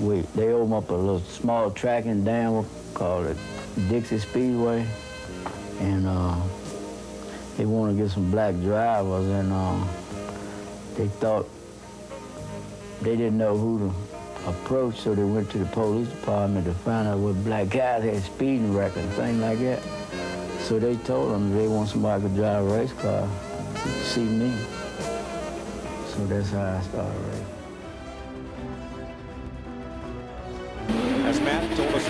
we they opened up a little small track in Danville called it Dixie Speedway, and uh, they wanted to get some black drivers, and uh, they thought they didn't know who to approach, so they went to the police department to find out what black guys had speeding records, things like that. So they told them they want somebody to drive a race car, see me. So that's how I started racing.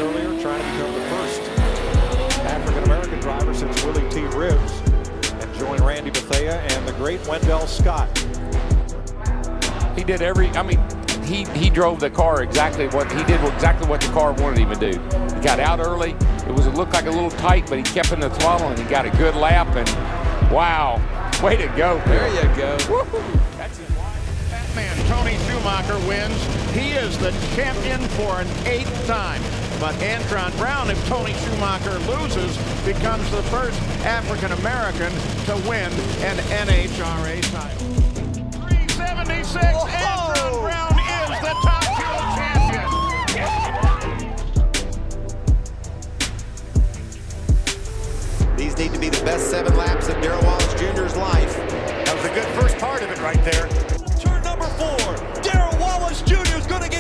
Earlier, trying to become the first African-American driver since Willie T. Ribbs and join Randy Bethea and the great Wendell Scott. He did every, I mean, he, he drove the car exactly what, he did exactly what the car wanted him to do. He got out early. It was, it looked like a little tight, but he kept in the throttle and he got a good lap and wow, way to go. There you go. That's it. That man, Tony Schumacher, wins. He is the champion for an eighth time. But Antron Brown, if Tony Schumacher loses, becomes the first African American to win an NHRA title. 376, Antron Brown is the top fuel champion. These need to be the best seven laps of Darrell Wallace Jr.'s life. That was a good first part of it right there. Turn number four. Darrell Wallace Jr. is going to get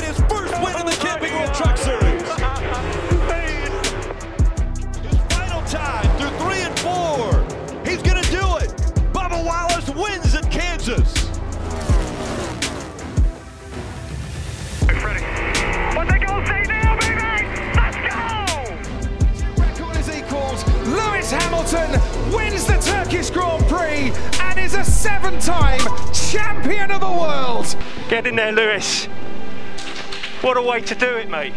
Hamilton wins the Turkish Grand Prix and is a seven-time champion of the world. Get in there, Lewis. What a way to do it, mate.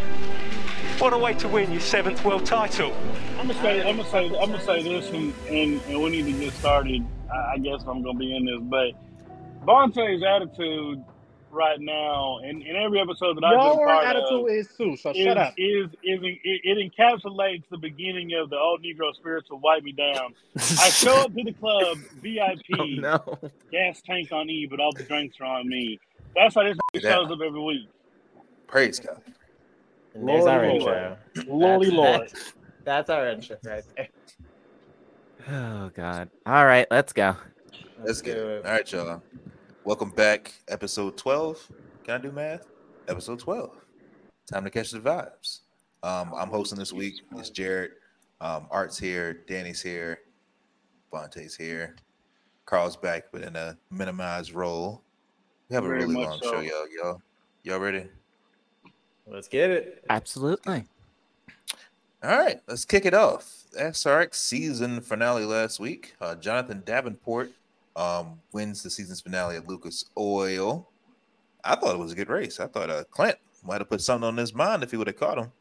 What a way to win your seventh world title. I'm gonna say, I'm gonna say, I'm gonna say this, and, and, and we need to get started. I, I guess I'm gonna be in this, but Bonte's attitude right now, and in every episode that I've Your been part attitude of, is too, so is, shut up. is is it, it encapsulates the beginning of the old Negro spirits will wipe me down. I show up to the club VIP, Oh, no. gas tank on E, but all the drinks are on me. That's how this Yeah. shows up every week. Praise God. And there's our Lordy intro. Lordy That's- Lord. That's, that's our intro right there. Oh God! All right, let's go. Let's get do it. it. All right, y'all. Welcome back. Episode 12. Can I do math? Episode 12. Time to catch the vibes. Um, I'm hosting this week. It's Jared. Um, Art's here. Danny's here. Bonte's here. Carl's back, but in a minimized role. We have a Very really long so. show, y'all. Y'all, y'all ready? Let's get it. Absolutely. All right, let's kick it off. SRX season finale last week. Uh, Jonathan Davenport um, wins the season's finale at Lucas Oil. I thought it was a good race. I thought uh, Clint might have put something on his mind if he would have caught him.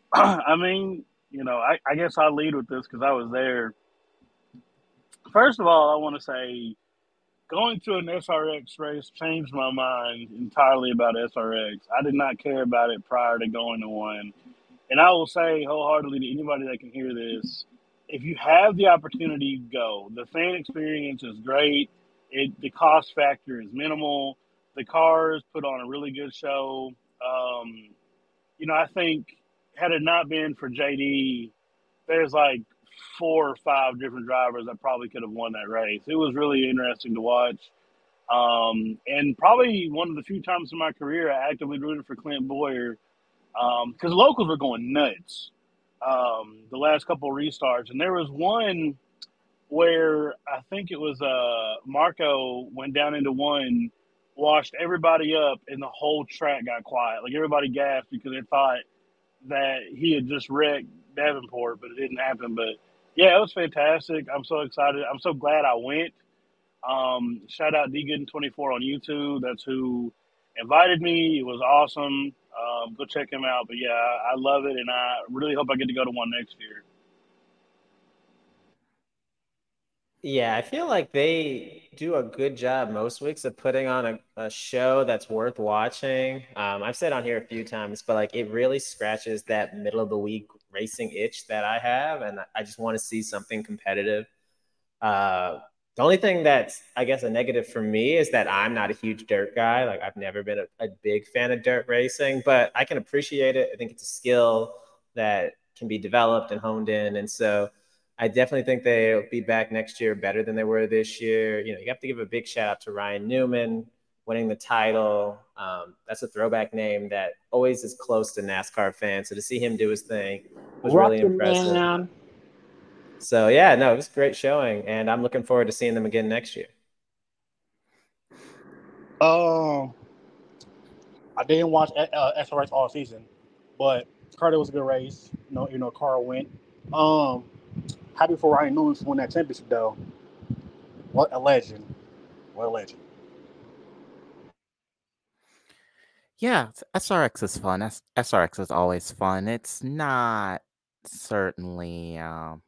I mean, you know, I, I guess I'll lead with this because I was there. First of all, I want to say going to an SRX race changed my mind entirely about SRX. I did not care about it prior to going to one. And I will say wholeheartedly to anybody that can hear this if you have the opportunity, go. The fan experience is great. It, the cost factor is minimal. The cars put on a really good show. Um, you know, I think had it not been for JD, there's like four or five different drivers that probably could have won that race. It was really interesting to watch. Um, and probably one of the few times in my career I actively rooted for Clint Bowyer because locals were going nuts um, the last couple restarts. And there was one where I think it was uh, Marco went down into one, washed everybody up, and the whole track got quiet. Like everybody gasped because they thought that he had just wrecked Davenport, but it didn't happen. But yeah, it was fantastic. I'm so excited. I'm so glad I went. Um, shout out D Gooden 24 on YouTube. That's who invited me. It was awesome. Um, go check him out. But yeah, I, love it, and I really hope I get to go to one next year. Yeah, I feel like they do a good job most weeks of putting on a, a show that's worth watching. Um, I've said on here a few times, but like it really scratches that middle of the week racing itch that I have, and I just want to see something competitive. Uh, the only thing that's, I guess, a negative for me is that I'm not a huge dirt guy. Like, I've never been a, a big fan of dirt racing, but I can appreciate it. I think it's a skill that can be developed and honed in. And so I definitely think they'll be back next year better than they were this year. You know, you have to give a big shout out to Ryan Newman winning the title. Um, that's a throwback name that always is close to NASCAR fans. So to see him do his thing was really impressive. Man. So yeah, no, it was a great showing, and I'm looking forward to seeing them again next year. Um, I didn't watch uh, SRX all season, but Carter was a good race. You know, you know, Carl went. Um, happy for Ryan Newman for winning that championship, though. What a legend! What a legend! Yeah, SRX is fun. SRX is always fun. It's not certainly um,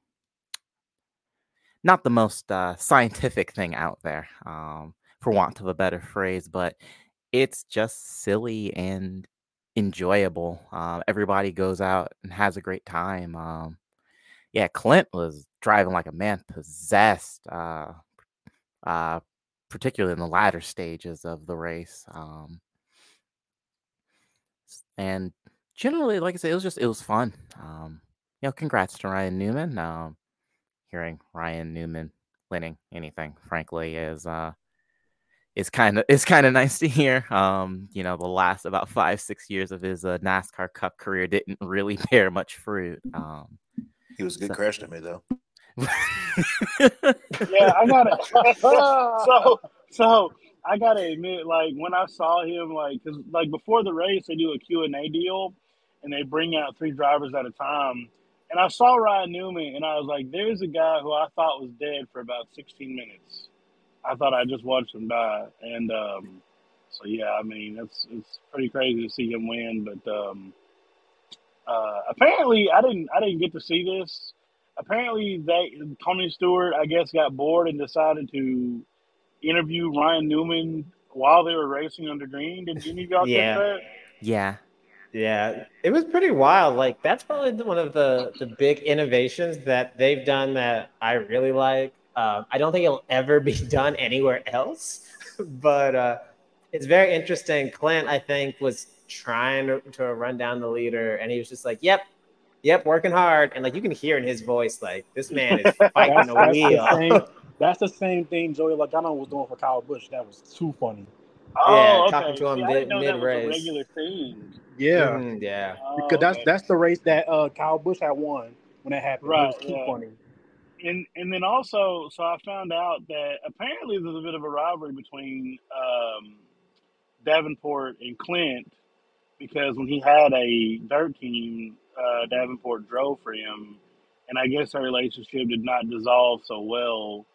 not the most uh, scientific thing out there, um, for want of a better phrase, but it's just silly and enjoyable. Uh, everybody goes out and has a great time. Um, yeah, Clint was driving like a man possessed, uh, uh, particularly in the latter stages of the race. Um, and generally, like I said, it was just it was fun. Um, you know, congrats to Ryan Newman. Um, hearing Ryan Newman winning anything, frankly, is uh is kind of is kind of nice to hear. Um, you know, the last about five six years of his uh, NASCAR Cup career didn't really bear much fruit. Um, he was a good so. crash to me though. yeah, I got it. so so I gotta admit, like when I saw him, like because like before the race, they do a Q and A deal, and they bring out three drivers at a time. And I saw Ryan Newman, and I was like, "There's a guy who I thought was dead for about 16 minutes. I thought I just watched him die." And um, so, yeah, I mean, it's it's pretty crazy to see him win. But um, uh, apparently, I didn't I didn't get to see this. Apparently, they Tony Stewart, I guess, got bored and decided to interview Ryan Newman while they were racing under green. Did any of y'all yeah. catch that? Yeah. Yeah, it was pretty wild. Like that's probably one of the the big innovations that they've done that I really like. Uh, I don't think it'll ever be done anywhere else, but uh, it's very interesting. Clint, I think, was trying to, to run down the leader, and he was just like, "Yep, yep, working hard," and like you can hear in his voice, like this man is fighting the wheel. The same, that's the same thing Joey Logano was doing for Kyle Busch. That was too funny. Oh, yeah, okay. talking to him See, mid mid race. regular thing. Yeah, mm, yeah. Oh, because that's okay. that's the race that uh, Kyle Busch had won when that happened. Right. It was yeah. funny. And and then also, so I found out that apparently there's a bit of a rivalry between um, Davenport and Clint because when he had a dirt team, uh, Davenport drove for him, and I guess their relationship did not dissolve so well.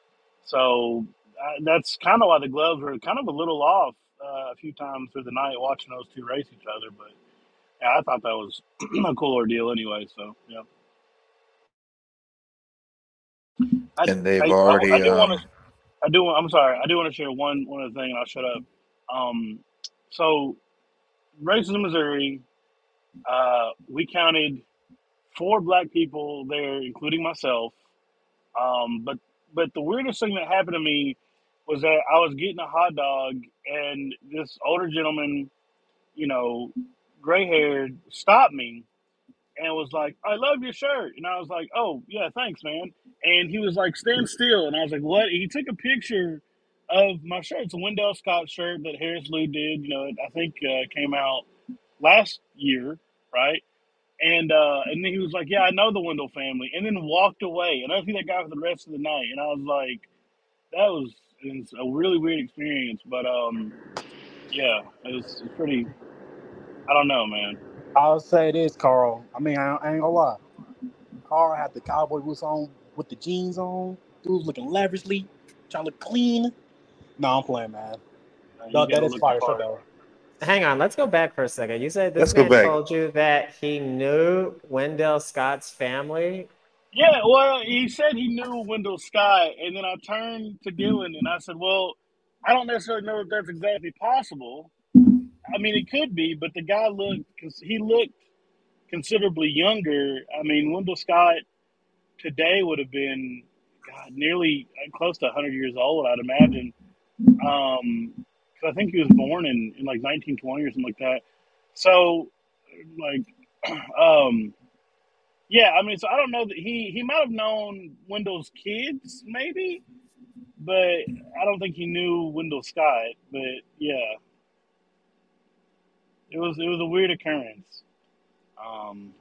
So uh, that's kind of why the gloves were kind of a little off uh, a few times through the night watching those two race each other. But yeah, I thought that was a cool ordeal anyway. So yeah. I, and they've I, already. I, I do um, want to. I do. I'm sorry. I do want to share one one other thing, and I'll shut up. Um, so, races in Missouri, uh, we counted four black people there, including myself. Um, but but the weirdest thing that happened to me was that I was getting a hot dog, and this older gentleman, you know, gray haired, stopped me and was like, I love your shirt. And I was like, oh, yeah, thanks, man. And he was like, stand still. And I was like, what? He took a picture of my shirt. It's a Wendell Scott shirt that Harris Lou did. You know, I think uh, came out last year, right? And uh, and then he was like, yeah, I know the Wendell family. And then walked away. And I see that guy for the rest of the night. And I was like, that was it's a really weird experience. But um, yeah, it was pretty. I don't know, man. I'll say this, Carl. I mean, I, I ain't gonna lie. Carl had the cowboy boots on with the jeans on. Dude was looking lavishly, trying to look clean. No, I'm playing, man. No, that is fire, sure, though. Hang on, let's go back for a second. You said this let's man told you that he knew Wendell Scott's family yeah, well, he said he knew Wendell Scott, and then I turned to Dylan and I said, "Well, I don't necessarily know if that's exactly possible. I mean, it could be, but the guy looked because he looked considerably younger. I mean, Wendell Scott today would have been God, nearly uh, close to 100 years old, I'd imagine. Um, I think he was born in, in like 1920 or something like that. So, like, um, yeah, I mean, so I don't know that he he might have known Wendell's kids, maybe, but I don't think he knew Wendell Scott. But yeah, it was it was a weird occurrence. Um,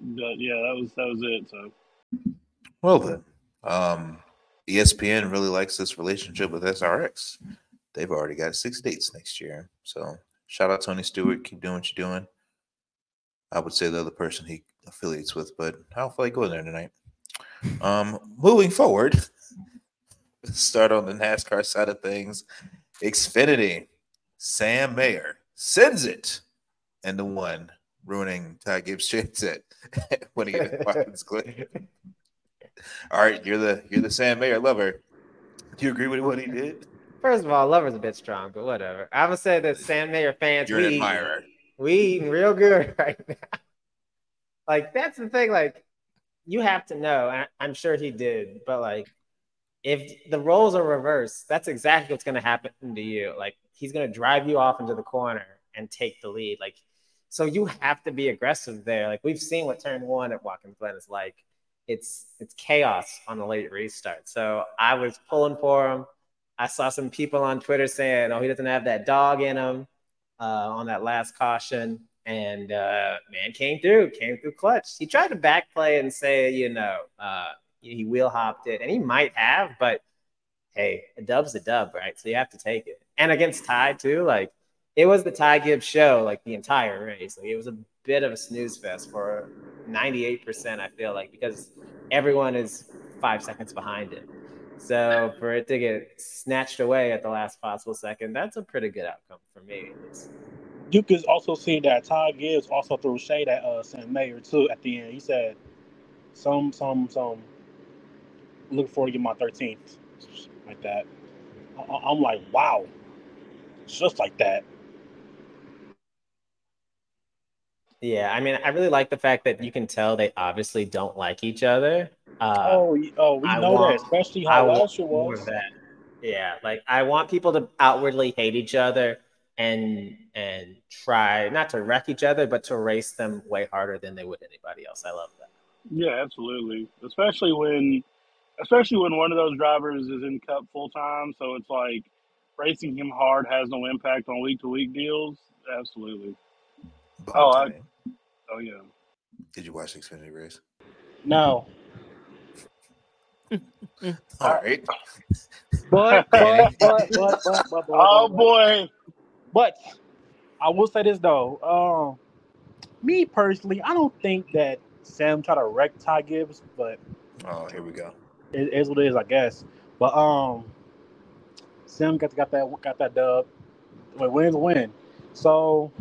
but yeah, that was that was it. So Well then, um, ESPN really likes this relationship with SRX. They've already got six dates next year. So shout out Tony Stewart. Keep doing what you're doing. I would say the other person he affiliates with, but I don't feel like going there tonight. Um, moving forward, start on the NASCAR side of things. Xfinity, Sam Mayer sends it and the one ruining Ty Gibbs' chance at winning it at Watkins Glen. All right, you're the you're the Sam Mayer lover. Do you agree with what he did? First of all, lover's a bit strong, but whatever. I'm gonna say that Sam Mayer fans, You're an admirer. We eating real good right now. Like that's the thing. Like you have to know. and I'm sure he did, but like if the roles are reversed, that's exactly what's gonna happen to you. Like he's gonna drive you off into the corner and take the lead. Like so, you have to be aggressive there. Like we've seen what turn one at Watkins Glen is like. It's it's chaos on the late restart. So I was pulling for him. I saw some people on Twitter saying, "Oh, he doesn't have that dog in him." Uh, on that last caution, and uh, man came through, came through clutch. He tried to backplay and say, you know, uh, he wheel hopped it, and he might have, but hey, a dub's a dub, right? So you have to take it. And against Ty too, like it was the Ty Gibbs show, like the entire race. Like it was a bit of a snooze fest for 98%, I feel like, because everyone is five seconds behind it. So for it to get snatched away at the last possible second, that's a pretty good outcome for me. You could also see that Todd Gibbs also threw shade at uh, Sam Mayer too at the end. He said, "Some, some, some. Looking forward to getting my 13th, like that." I- I'm like, wow, just like that. Yeah, I mean, I really like the fact that you can tell they obviously don't like each other. Uh, oh, oh, we I know want- that, especially how want last year was. that. Yeah, like I want people to outwardly hate each other and and try not to wreck each other, but to race them way harder than they would anybody else. I love that. yeah, absolutely. Especially when, especially when one of those drivers is in Cup full time, so it's like racing him hard has no impact on week to week deals. Absolutely. Oh, I, oh yeah. Did you watch the Xfinity race? No, All right. but but but but but, but, but Oh but, boy. But I will say this though. Um, me personally, I don't think that Sam tried to wreck Ty Gibbs, but Oh, here we go. it is what it is, I guess. But um, Sam got got that got that dub. Win win's win. So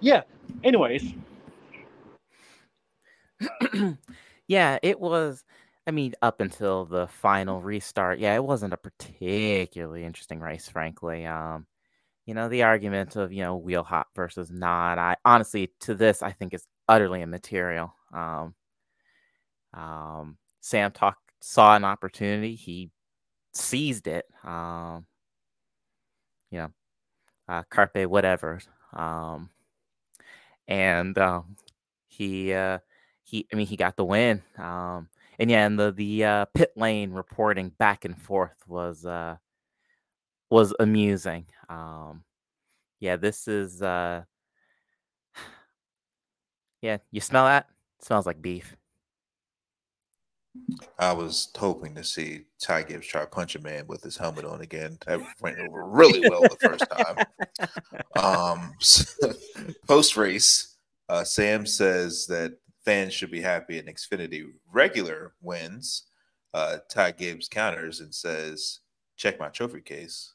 yeah. Anyways, yeah, it was. I mean, up until the final restart, yeah, it wasn't a particularly interesting race, frankly. Um, you know, the argument of you know wheel hop versus not. I honestly, to this, I think is utterly immaterial. Um, um, Sam talk saw an opportunity, he seized it. Um, you know, uh, carpe whatever. Um, and um, he uh, he I mean he got the win. Um, and yeah, and the the uh, pit lane reporting back and forth was uh, was amusing. Um, yeah, this is uh, yeah. You smell that? smells like beef. I was hoping to see Ty Gibbs try to punch a man with his helmet on again. That went over really well the first time. Um, Post race, uh, Sam says that fans should be happy in Xfinity regular wins. Uh, Ty Gibbs counters and says, "Check my trophy case."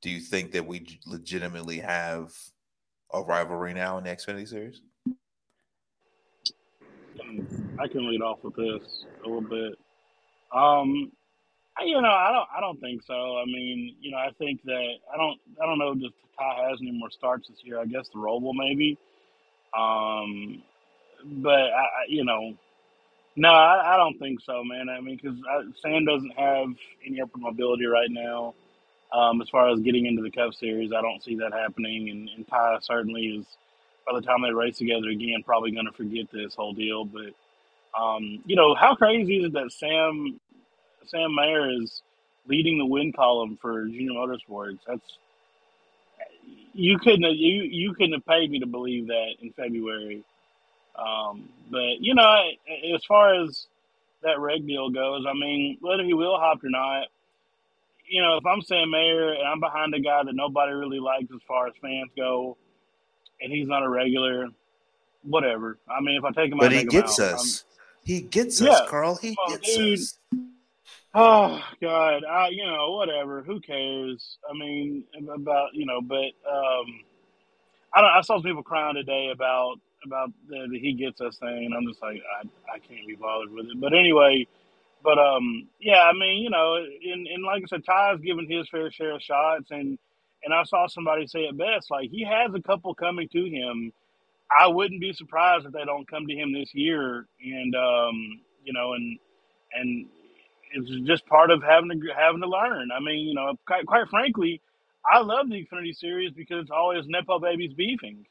Do you think that we legitimately have a rivalry now in the Xfinity series? I can lead off with this a little bit. Um, I- you know, I don't, I don't think so. I mean, you know, I think that I don't, I don't know if Ty has any more starts this year. I guess the Roval maybe. Um, but I, you know, No, I, I don't think so, man. I mean, because Sam doesn't have any upper mobility right now. Um, as far as getting into the Cup Series, I don't see that happening. And, and Ty certainly is, by the time they race together again, probably going to forget this whole deal. But, um, you know, how crazy is it that Sam Sam Mayer is leading the win column for Junior Motorsports? That's you couldn't have, you you couldn't have paid me to believe that in February. Um, but you know, as far as that reg deal goes, I mean, whether he will hop or not, you know, if I'm Sam Mayer and I'm behind a guy that nobody really likes as far as fans go, and he's not a regular, whatever. I mean, if I take him but out, he gets out, us. I'm, he gets yeah, us, Carl. He oh, gets dude, us. Oh God, I you know whatever. Who cares? I mean about you know, but um, I don't. I saw some people crying today about about the, he gets us thing, I'm just like I I can't be bothered with it. But anyway, but um yeah, I mean you know, and, and like I said, Ty's given his fair share of shots, and and I saw somebody say it best, like he has a couple coming to him. I wouldn't be surprised if they don't come to him this year, and um you know, and and it's just part of having to having to learn. I mean, you know, quite, quite frankly, I love the Xfinity Series because it's always nepo babies beefing.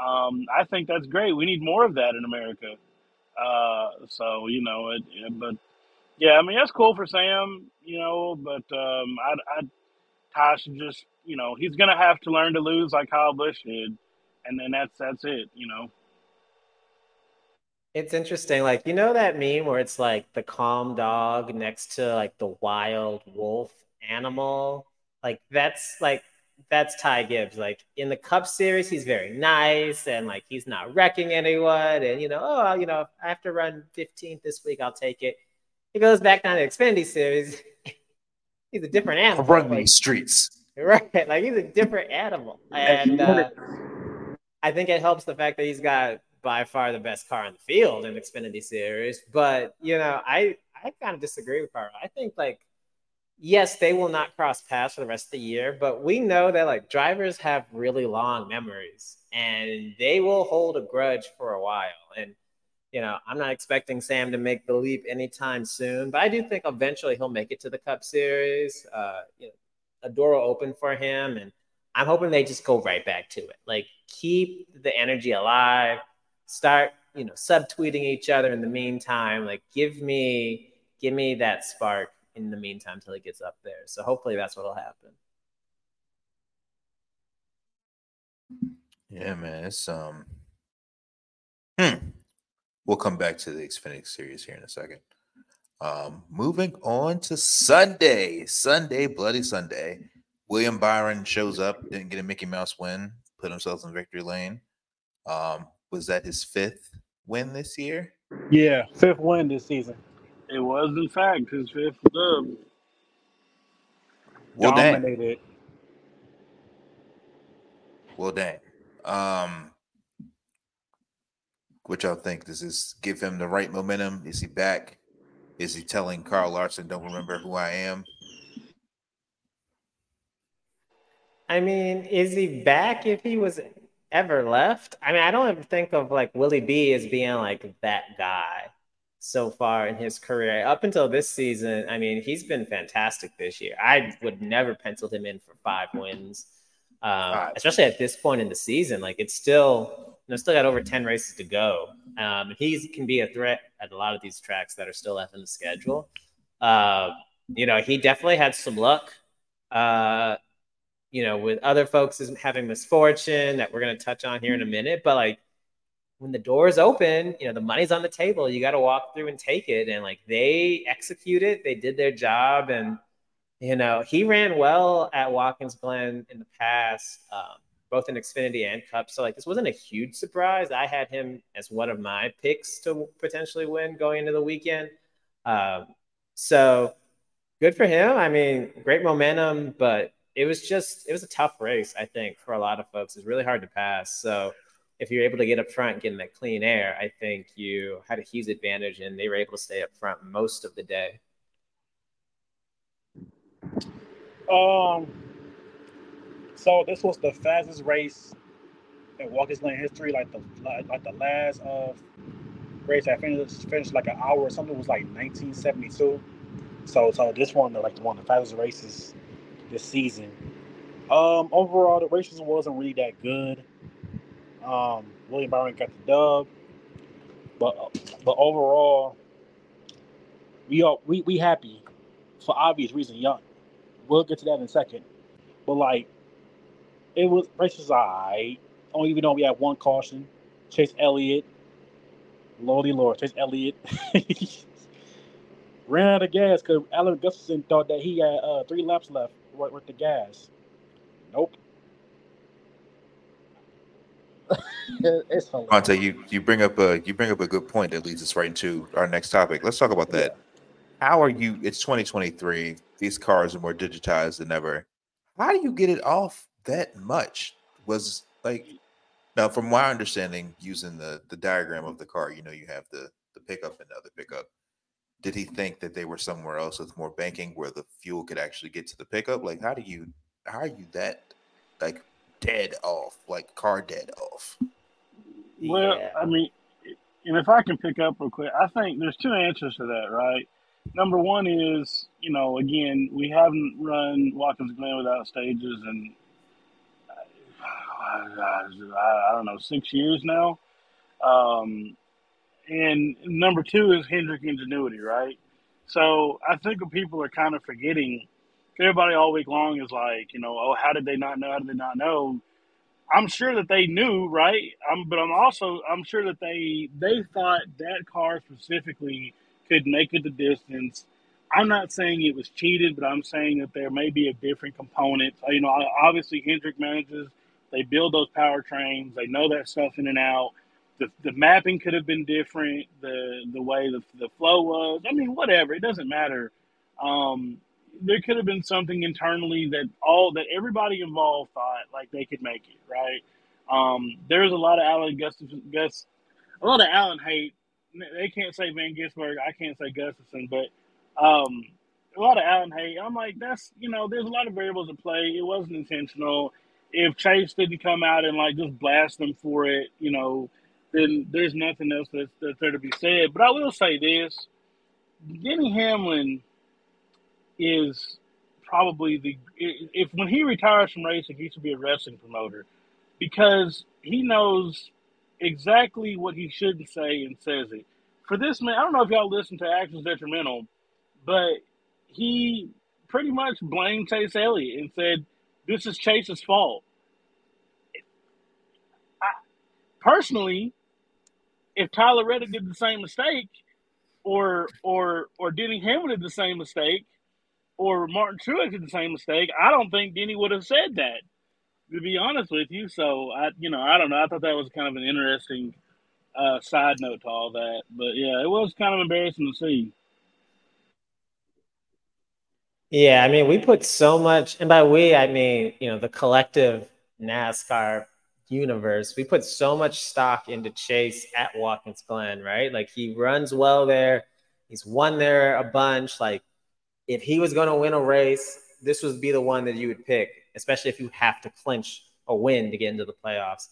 Um, I think that's great. We need more of that in America. Uh, so you know, it, it, but yeah, I mean that's cool for Sam. You know, but um, I, I should just you know he's gonna have to learn to lose like Kyle Busch did, and then that's that's it. You know. It's interesting, like you know that meme where it's like the calm dog next to like the wild wolf animal. Like that's like that's Ty Gibbs. Like in the Cup Series, he's very nice and like he's not wrecking anyone. And you know, oh, you know, I have to run 15th this week, I'll take it. He goes back down to the Xfinity Series. he's a different animal. Run like, these streets. Right, like he's a different animal, and uh, I think it helps the fact that he's got by far the best car in the field in Xfinity Series. But you know, I I kind of disagree with Carl. I think like yes, they will not cross paths for the rest of the year, but we know that like drivers have really long memories and they will hold a grudge for a while. And you know, I'm not expecting Sam to make the leap anytime soon, but I do think eventually he'll make it to the Cup Series. Uh, you know, a door will open for him, and I'm hoping they just go right back to it. Like keep the energy alive start you know subtweeting each other in the meantime like give me give me that spark in the meantime till he gets up there so hopefully that's what'll happen yeah man it's um hmm. we'll come back to the xfinity series here in a second um moving on to sunday sunday bloody sunday william byron shows up didn't get a mickey mouse win put himself in victory lane um was that his fifth win this year? Yeah, fifth win this season. It was, in fact, his fifth dub. Well, Dominated. Dang. Well, dang. Um, what y'all think? Does this give him the right momentum? Is he back? Is he telling Kyle Larson, "Don't remember who I am"? I mean, is he back if he was ever left. I mean, I don't ever think of like Willie B as being like that guy so far in his career. Up until this season, I mean, he's been fantastic this year. I would never penciled him in for five wins, um, especially at this point in the season. Like it's still, you know, still got over ten races to go. Um, he can be a threat at a lot of these tracks that are still left in the schedule. Uh, you know, he definitely had some luck. Uh, you know, with other folks having misfortune that we're going to touch on here in a minute. But like when the doors open, you know, the money's on the table. You got to walk through and take it. And like they executed, they did their job. And, you know, he ran well at Watkins Glen in the past, um, both in Xfinity and Cup. So like this wasn't a huge surprise. I had him as one of my picks to potentially win going into the weekend. Um, so good for him. I mean, great momentum, but it was just it was a tough race. I think for a lot of folks, it's really hard to pass. So if you're able to get up front and get in that clean air, I think you had a huge advantage, and they were able to stay up front most of the day. Um. So this was the fastest race in Watkins Glen history, like the like the last of race I finished finished like an hour or something was like 1972. So so this one like the one of the fastest races this season. Um, overall, the races wasn't really that good. Um, William Byron got the dub, but but overall, we are we we happy for obvious reason. Young, we'll get to that in a second. But like, it was races alright. Don't even know we had one caution. Chase Elliott, Lordy Lord, Chase Elliott ran out of gas because Alan Gustafson thought that he had uh, three laps left with, with the gas. Nope. it's hilarious. Bonte, you you bring up a you bring up a good point that leads us right into our next topic. Let's talk about that. How are you? It's 2023. These cars are more digitized than ever. How do you get it off that much? Was like now, from my understanding, using the the diagram of the car, you know, you have the the pickup and the other pickup. Did he think that they were somewhere else with more banking where the fuel could actually get to the pickup? Like, how do you how are you that like dead off, like car dead off? Well, I mean, and if I can pick up real quick, I think there's two answers to that, right? Number one is, you know, again, we haven't run Watkins Glen without stages, and I, I don't know, six years now. Um, and number two is Hendrick ingenuity, right? So I think people are kind of forgetting, everybody all week long is like, you know, oh, how did they not know? How did they not know? I'm sure that they knew, right? I'm, but I'm also I'm sure that they they thought that car specifically could make it the distance. I'm not saying it was cheated, but I'm saying that there may be a different component. You know, obviously Hendrick manages. They build those powertrains. They know that stuff in and out. The, the mapping could have been different. The the way the, the flow was. I mean, whatever. It doesn't matter. Um, there could have been something internally that all that everybody involved thought like they could make it right. Um, there's a lot of Alan Gustafson, Gus, a lot of Alan hate. They can't say Van Gisberg. I can't say Gustafson, but um, a lot of Alan hate. I'm like, that's you know, there's a lot of variables at play. It wasn't intentional. If Chase didn't come out and like just blast them for it, you know, then there's nothing else that's, that's there to be said. But I will say this: Denny Hamlin is probably the if when he retires from racing, he should be a wrestling promoter because he knows exactly what he shouldn't say and says it. For this man, I don't know if y'all listen to Actions Detrimental, but he pretty much blamed Chase Elliott and said this is Chase's fault. Personally, if Tyler Reddick did the same mistake, or or or Denny Hamlin did the same mistake, or Martin Truex did the same mistake, I don't think Denny would have said that. To be honest with you, so I, you know, I don't know. I thought that was kind of an interesting uh, side note to all that, but yeah, it was kind of embarrassing to see. Yeah, I mean, we put so much, and by we, I mean, you know, the collective NASCAR universe, we put so much stock into Chase at Watkins Glen, right? Like he runs well there. He's won there a bunch. Like if he was going to win a race, this would be the one that you would pick, especially if you have to clinch a win to get into the playoffs.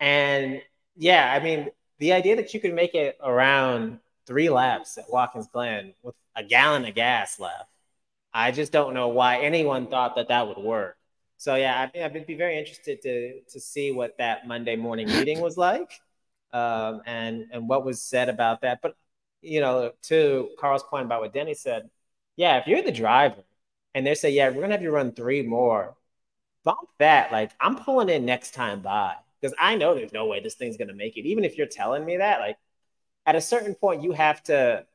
And yeah, I mean, the idea that you could make it around three laps at Watkins Glen with a gallon of gas left I just don't know why anyone thought that that would work. So yeah, I I'd be very interested to to see what that Monday morning meeting was like, um, and and what was said about that. But you know, to Carl's point about what Denny said, yeah, if you're the driver and they say, yeah, we're gonna have you run three more, bump that. Like I'm pulling in next time by because I know there's no way this thing's gonna make it. Even if you're telling me that, like at a certain point, you have to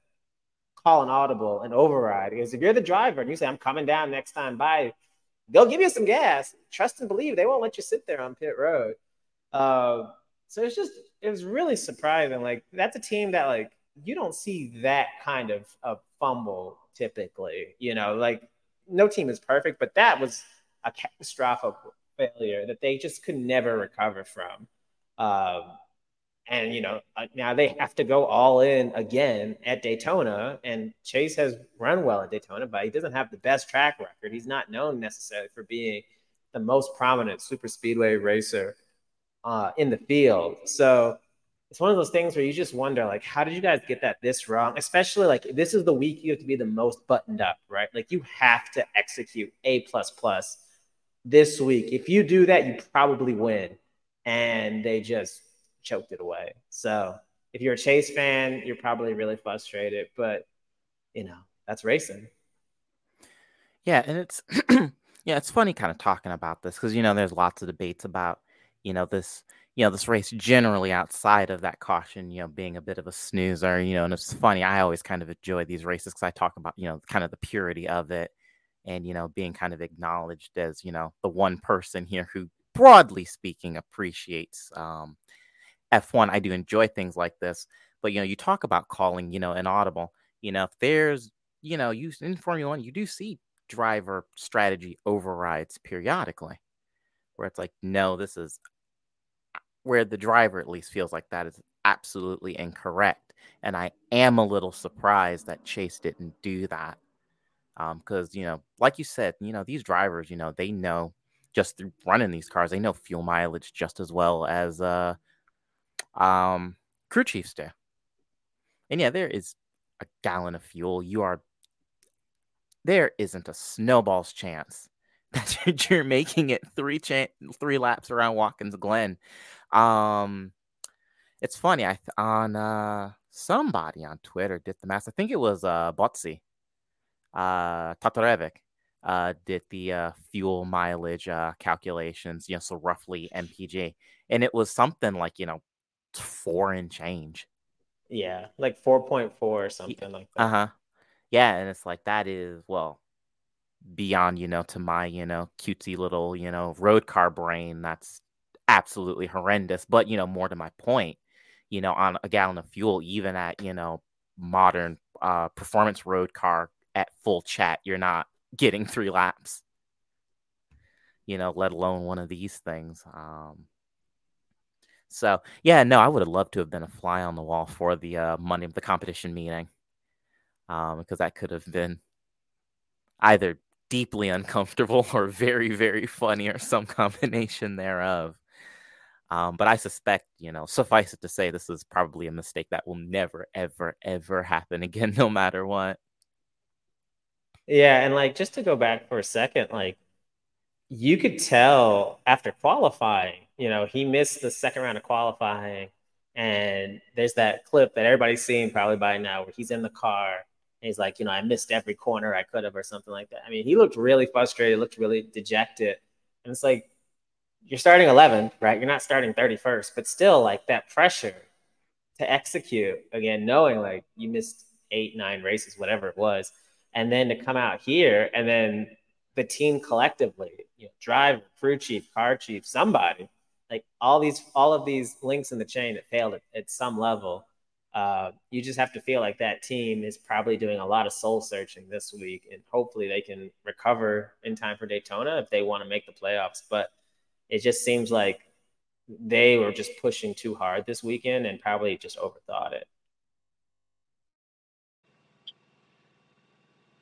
call an audible and override. Because if you're the driver and you say, I'm coming down next time by, they'll give you some gas. Trust and believe they won't let you sit there on pit road. Uh, so it's just, it was really surprising. Like, that's a team that, like, you don't see that kind of, of fumble typically. You know, like, no team is perfect, but that was a catastrophic failure that they just could never recover from. Um, and you know uh, now they have to go all in again at Daytona. And Chase has run well at Daytona, but he doesn't have the best track record. He's not known necessarily for being the most prominent super speedway racer uh, in the field. So it's one of those things where you just wonder, like, how did you guys get that this wrong? Especially like this is the week you have to be the most buttoned up, right? Like you have to execute a plus plus this week. If you do that, you probably win. And they just choked it away. So if you're a Chase fan, you're probably really frustrated, but you know, that's racing. Yeah, and it's yeah, it's funny kind of talking about this because you know there's lots of debates about you know this you know this race generally outside of that caution you know being a bit of a snoozer you know and it's funny I always kind of enjoy these races because I talk about you know kind of the purity of it and you know being kind of acknowledged as you know the one person here who broadly speaking appreciates um, F1 I do enjoy things like this but you know you talk about calling you know an audible you know if there's you know you in Formula 1 you do see driver strategy overrides periodically where it's like no this is where the driver at least feels like that is absolutely incorrect and i am a little surprised that chase didn't do that because um, you know like you said you know these drivers you know they know just through running these cars they know fuel mileage just as well as uh um crew chiefs do and yeah there is a gallon of fuel you are there isn't a snowball's chance that you're making it three cha- three laps around Watkins Glen. Um, it's funny. I on uh somebody on Twitter did the math. I think it was uh Bozi, uh Tatarevic, uh did the uh fuel mileage uh calculations. You know, so roughly MPG, and it was something like you know four and change. Yeah, like four point four or something like that. Uh huh yeah, and it's like that is well beyond you know to my you know cutesy little you know road car brain that's absolutely horrendous but you know more to my point you know on a gallon of fuel even at you know modern uh performance road car at full chat you're not getting three laps you know let alone one of these things um so yeah no i would have loved to have been a fly on the wall for the uh money of the competition meeting um, because that could have been either deeply uncomfortable or very, very funny or some combination thereof. Um, but I suspect, you know, suffice it to say, this is probably a mistake that will never, ever, ever happen again, no matter what. Yeah. And like, just to go back for a second, like, you could tell after qualifying, you know, he missed the second round of qualifying. And there's that clip that everybody's seen probably by now where he's in the car he's like, you know, I missed every corner I could have or something like that. I mean, he looked really frustrated, looked really dejected. And it's like, you're starting 11th, right? You're not starting 31st, but still like that pressure to execute again, knowing like you missed eight, nine races, whatever it was. And then to come out here and then the team collectively, you know, driver, crew chief, car chief, somebody, like all these, all of these links in the chain that failed at, at some level uh, you just have to feel like that team is probably doing a lot of soul searching this week, and hopefully they can recover in time for Daytona if they want to make the playoffs. But it just seems like they were just pushing too hard this weekend and probably just overthought it.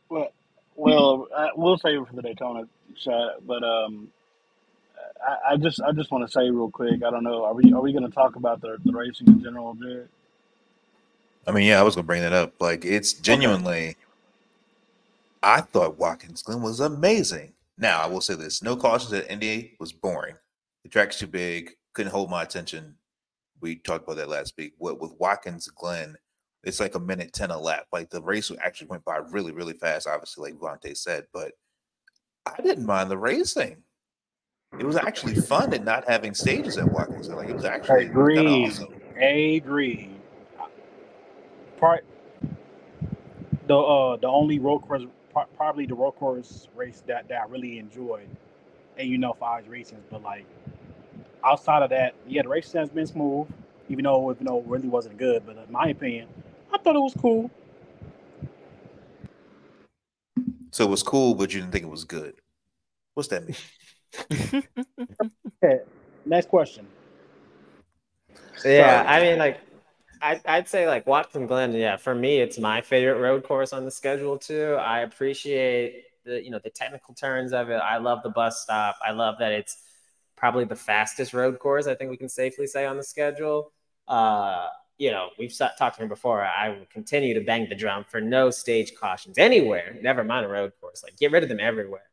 Well, well, I, we'll save it for the Daytona shot, but um, I, I just I just want to say real quick. I don't know. Are we are we going to talk about the, the racing in general, Jared? I mean, yeah, I was gonna bring that up. Like, it's genuinely. I thought Watkins Glen was amazing. Now, I will say this: no cautions at Indy was boring. The track's too big, couldn't hold my attention. We talked about that last week. What with Watkins Glen, it's like a minute ten a lap. Like the race actually went by really, really fast. Obviously, like Bonte said, but I didn't mind the racing. It was actually fun and not having stages at Watkins. Like it was actually of awesome. Agreed part the uh the only road course probably the road course race that that I really enjoyed, and you know for five races, but like outside of that, yeah, the race has been smooth, even though you know really wasn't good. But in my opinion, I thought it was cool. So it was cool, but you didn't think it was good. What's that mean? okay, next question. Yeah, I mean, like I'd, I'd say like Watkins Glen. Yeah, for me, it's my favorite road course on the schedule too. I appreciate the you know the technical turns of it. I love the bus stop. I love that it's probably the fastest road course. I think we can safely say on the schedule. uh, you know, we've talked to him before. I will continue to bang the drum for no stage cautions anywhere, never mind a road course. Like, get rid of them everywhere.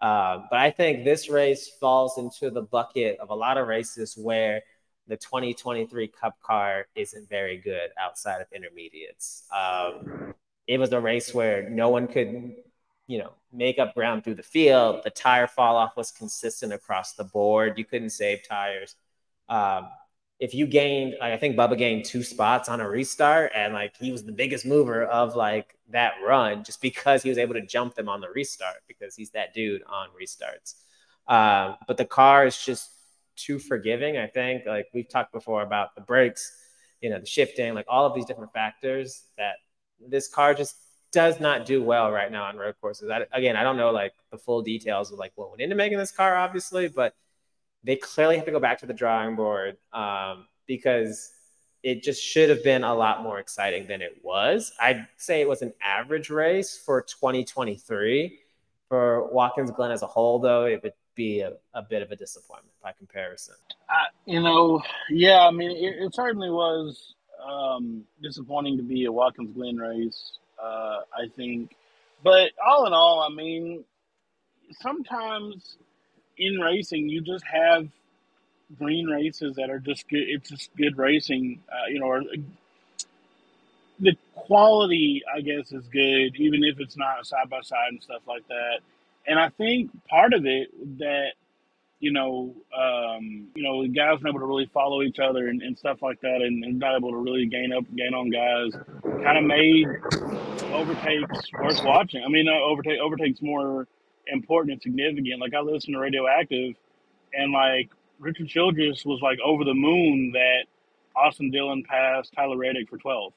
Uh, but I think this race falls into the bucket of a lot of races where the 2023 Cup car isn't very good outside of intermediates. Um, it was a race where no one could, you know, make up ground through the field. The tire fall off was consistent across the board. You couldn't save tires. Um, if you gained, like, I think Bubba gained two spots on a restart, and like he was the biggest mover of like that run just because he was able to jump them on the restart because he's that dude on restarts. Um, but the car is just too forgiving. I think like we've talked before about the brakes, you know, the shifting, like all of these different factors that this car just does not do well right now on road courses. I, again, I don't know like the full details of like what went into making this car, obviously, but they clearly have to go back to the drawing board um, because it just should have been a lot more exciting than it was. I'd say it was an average race for 2023. For Watkins Glen as a whole, though, it would be a, a bit of a disappointment by comparison. Uh, you know, yeah, I mean, it, it certainly was um, disappointing to be a Watkins Glen race, uh, I think. But all in all, I mean, sometimes in racing, you just have green races that are just good. It's just good racing, uh, you know, or the quality, I guess, is good, even if it's not side by side and stuff like that. And I think part of it that you know, um, you know, guys not able to really follow each other and, and stuff like that, and, and, not able to really gain up, gain on guys, kind of made overtakes worth watching. I mean, uh, overtake overtakes more important and significant. Like I listened to Radioactive, and like Richard Childress was like over the moon that Austin Dillon passed Tyler Reddick for 12.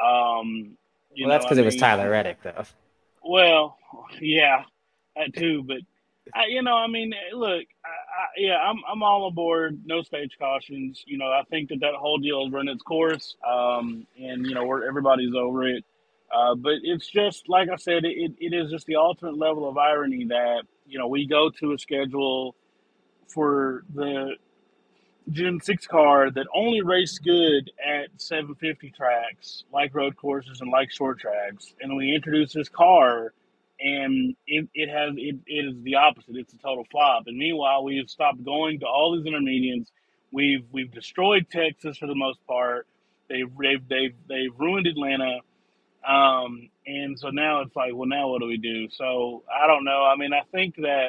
Um, well, that's because it was Tyler Reddick, though. Well, yeah, that too. But I, you know, I mean, look, I, I, yeah, I'm I'm all aboard. No stage cautions. You know, I think that that whole deal has run its course, um, and you know, we're everybody's over it. Uh, but it's just like I said, it, it is just the ultimate level of irony that you know we go to a schedule for the Gen 6 car that only raced good at 750 tracks, like road courses and like short tracks. And we introduce this car, and it, it has it, it is the opposite. It's a total flop. And meanwhile, we've stopped going to all these intermediates. We've we've destroyed Texas for the most part. They've they've they've, they've ruined Atlanta. Um, and so now it's like, well, now what do we do? So I don't know. I mean, I think that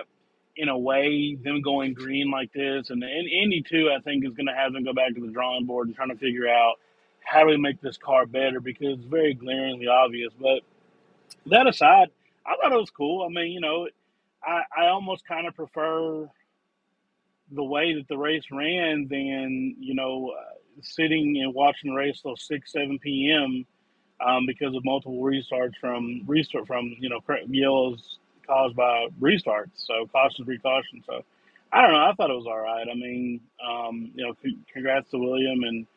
in a way, them going green like this, and, and Indy too, I think is going to have them go back to the drawing board and trying to figure out how do we make this car better because it's very glaringly obvious. But that aside, I thought it was cool. I mean, you know, I, I almost kind of prefer the way that the race ran than you know uh, sitting and watching the race till six seven p.m. Um, because of multiple restarts from restart from you know yellows caused by restarts. So caution, precaution. So I don't know. I thought it was all right. I mean, um, you know, congrats to William and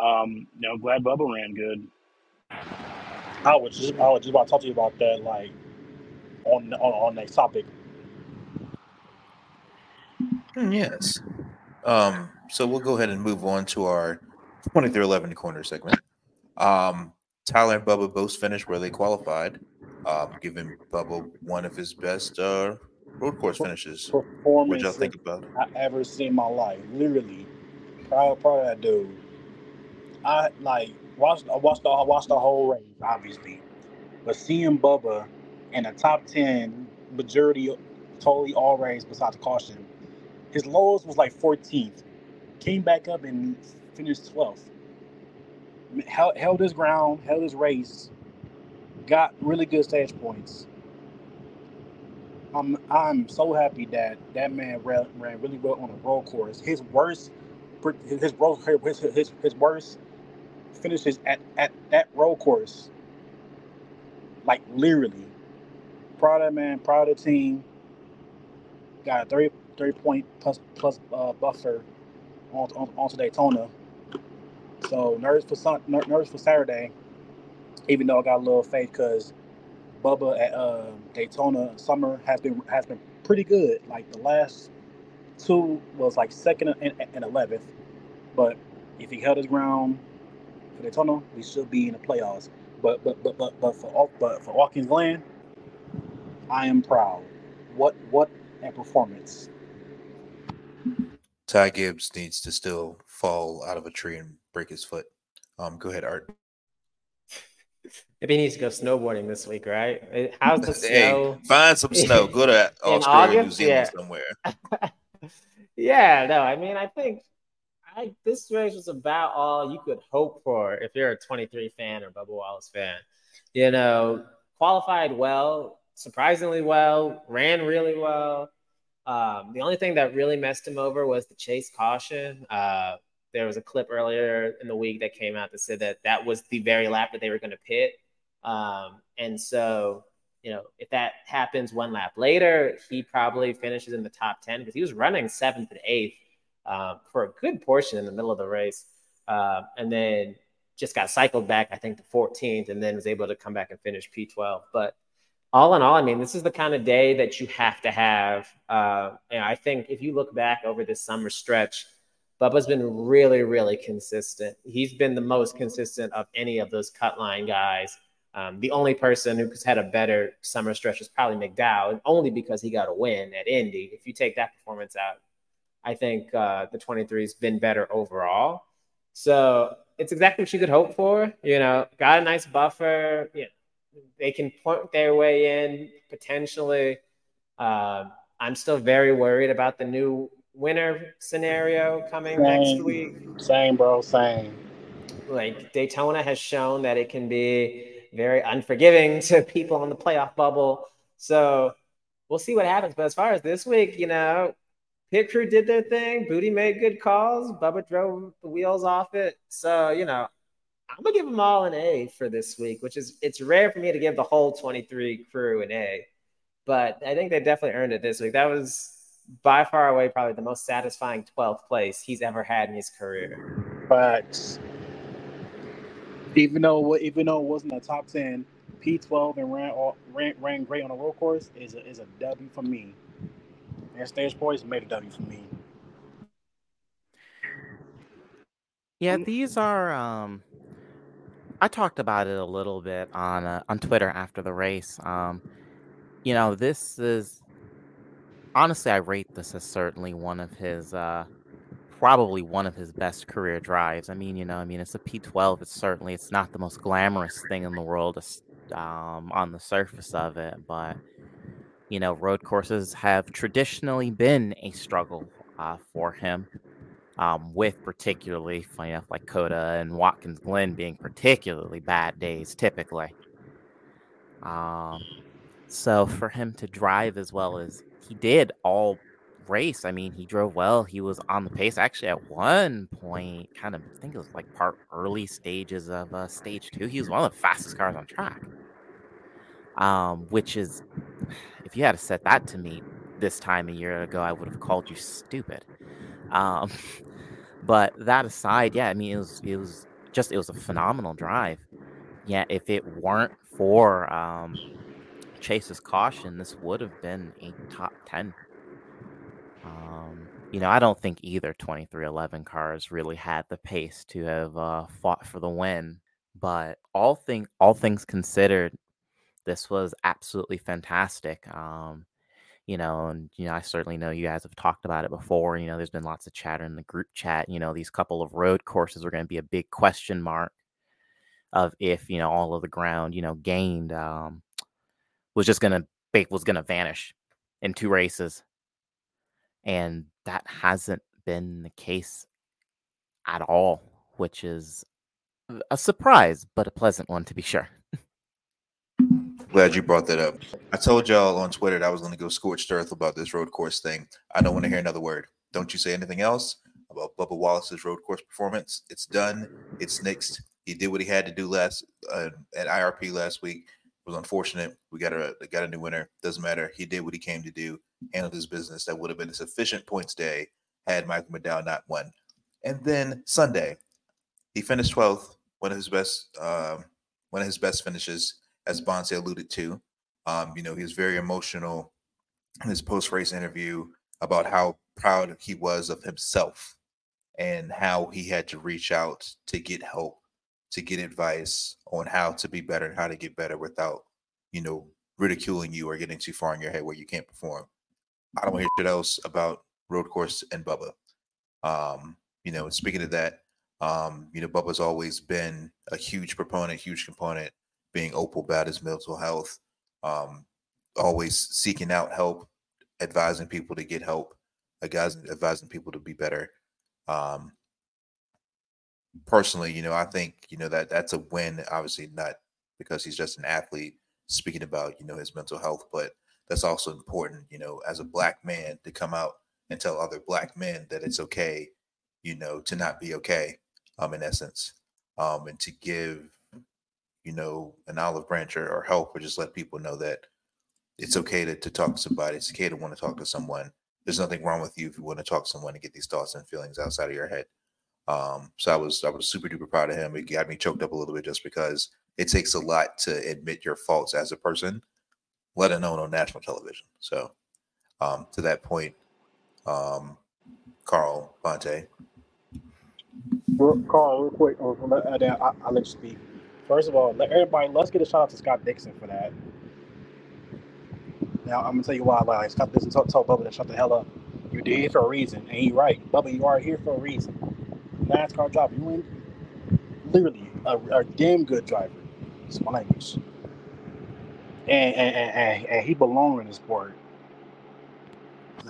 um, you know, glad Bubba ran good. I was just I was just about to talk to you about that, like on on on that topic. Mm, yes. Um, so we'll go ahead and move on to our 2311 corner segment. Um, Tyler and Bubba both finished where they qualified um, giving Bubba one of his best uh, road course finishes. Performance what y'all think about it? I ever seen in my life. Literally, proud, proud of that dude. I like watched. I watched the I watched the whole race, obviously, but seeing Bubba in the top ten, majority totally all race besides the caution. His lowest was like 14th. Came back up and finished 12th. Held, held his ground, held his race, got really good stage points. I'm I'm so happy that that man ran, ran really well on a road course. His worst his road his his, his worst finishes at at that road course. Like literally. Proud of man, proud of the team. Got a 30, 30 point plus plus uh, buffer on, on onto Daytona. So nervous for sun, nervous for Saturday even though I got a little faith because Bubba at uh, Daytona Summer has been has been pretty good. Like the last two was like second and, eleventh, but if he held his ground for Daytona, we should be in the playoffs. But but but but but for but for Watkins Glen, I am proud. What what a performance! Ty Gibbs needs to still fall out of a tree and break his foot. Um, go ahead, Art. Maybe he needs to go snowboarding this week, right? How's the hey, snow? Find some snow. Go to Australia, New Zealand, yeah. somewhere. yeah, no, I mean, I think I, this race was about all you could hope for if you're a 23 fan or Bubba Wallace fan. You know, qualified well, surprisingly well, ran really well. Um, the only thing that really messed him over was the chase caution. Uh, there was a clip earlier in the week that came out that said that that was the very lap that they were going to pit. Um, and so, you know, if that happens one lap later, he probably finishes in the top 10 because he was running seventh and eighth um, for a good portion in the middle of the race. Uh, and then just got cycled back, I think, to 14th, and then was able to come back and finish P12. But all in all, I mean, this is the kind of day that you have to have. Uh, and I think if you look back over this summer stretch, Bubba's been really, really consistent. He's been the most consistent of any of those cut line guys. Um, the only person who's had a better summer stretch is probably McDowell, only because he got a win at Indy. If you take that performance out, I think uh, the 23 has been better overall. So it's exactly what you could hope for. You know, got a nice buffer. Know, they can point their way in potentially. Uh, I'm still very worried about the new winner scenario coming same, next week. Same, bro. Same. Like Daytona has shown that it can be very unforgiving to people on the playoff bubble. So we'll see what happens. But as far as this week, you know, pit crew did their thing. Bootie made good calls. Bubba drove the wheels off it. So you know, I'm gonna give them all an A for this week, which is it's rare for me to give the whole 23 crew an A, but I think they definitely earned it this week. That was by far away probably the most satisfying 12th place he's ever had in his career. But even though even though it wasn't a top 10, P12 and ran ran, ran great on a road course is a, is a W for me. And stage points made a W for me. Yeah, these are. Um, I talked about it a little bit on uh, on Twitter after the race. Um, you know, this is honestly, I rate this as certainly one of his, uh, probably one of his best career drives. I mean, you know, I mean, it's a P12. It's certainly it's not the most glamorous thing in the world, um, on the surface of it, but you know, road courses have traditionally been a struggle uh, for him. Um, with particularly, funny enough, like COTA and Watkins Glen being particularly bad days typically. Um, so for him to drive as well as he did all race. I mean, he drove well. He was on the pace. Actually, at one point, kind of, I think it was like part early stages of uh, stage two. He was one of the fastest cars on track. Um, which is, if you had set that to me this time a year ago, I would have called you stupid. Um, but that aside, yeah, I mean, it was it was just it was a phenomenal drive. Yeah, if it weren't for um, Chase's caution, this would have been a top 10. Um, you know, I don't think either 2311 cars really had the pace to have uh, fought for the win. But all thing, all things considered, this was absolutely fantastic. Um, you know, and you know, I certainly know you guys have talked about it before. You know, there's been lots of chatter in the group chat. You know, these couple of road courses are going to be a big question mark of if you know all of the ground you know gained um, was just gonna was gonna vanish in two races, and that hasn't been the case at all, which is a surprise, but a pleasant one to be sure. Glad you brought that up. I told y'all on Twitter that I was going to go scorched earth about this road course thing. I don't want to hear another word. Don't you say anything else about Bubba Wallace's road course performance. It's done. It's nixed. He did what he had to do last uh, at IRP last week was unfortunate. We got a got a new winner. Doesn't matter. He did what he came to do. Handled his business. That would have been a sufficient points day had Michael McDowell not won. And then Sunday, he finished 12th. One of his best, um, one of his best finishes, as Bonsi alluded to. Um, you know, he was very emotional in his post race interview about how proud he was of himself and how he had to reach out to get help, to get advice on how to be better and how to get better without, you know, ridiculing you or getting too far in your head where you can't perform. I don't want to hear shit else about road course and Bubba. Um, you know, speaking of that, um, you know, Bubba's always been a huge proponent, huge component, being open about his mental health, um, always seeking out help, advising people to get help, advising, advising people to be better. Um, personally, you know, I think you know that that's a win. Obviously, not because he's just an athlete speaking about you know his mental health, but that's also important. You know, as a black man to come out and tell other black men that it's okay, you know, to not be okay. Um, in essence, um, and to give you know an olive branch or, or help, or just let people know that it's okay to, to talk to somebody. It's okay to want to talk to someone. There's nothing wrong with you if you want to talk to someone and get these thoughts and feelings outside of your head. Um, so I was I was super duper proud of him. It got me choked up a little bit just because it takes a lot to admit your faults as a person, let alone on national television. So um, to that point, um, Carl Bonte. Carl, real quick, I'll, I'll let you speak. First of all, let everybody let's get a shout out to Scott Dixon for that. Now I'm gonna tell you why. Like Scott Dixon told, told Bubba to shut the hell up. You did it for a reason, and you right, Bubba. You are here for a reason. NASCAR driver. You were literally a, a damn good driver. It's my language. And and, and, and he belonged in this sport.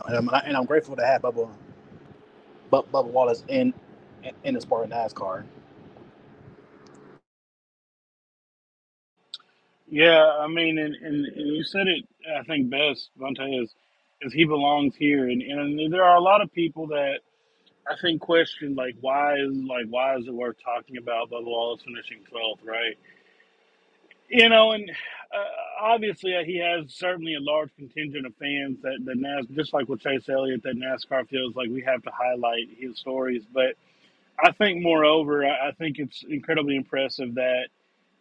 And I'm, and I'm grateful to have Bubba, Bubba Wallace in in the sport of NASCAR. Yeah, I mean, and, and, and you said it, I think best, Bonte, is, is he belongs here. And, and there are a lot of people that I think question like why is like why is it worth talking about Bubba Wallace finishing twelfth, right? You know, and uh, obviously uh, he has certainly a large contingent of fans that that NAS just like with Chase Elliott that NASCAR feels like we have to highlight his stories. But I think moreover, I, I think it's incredibly impressive that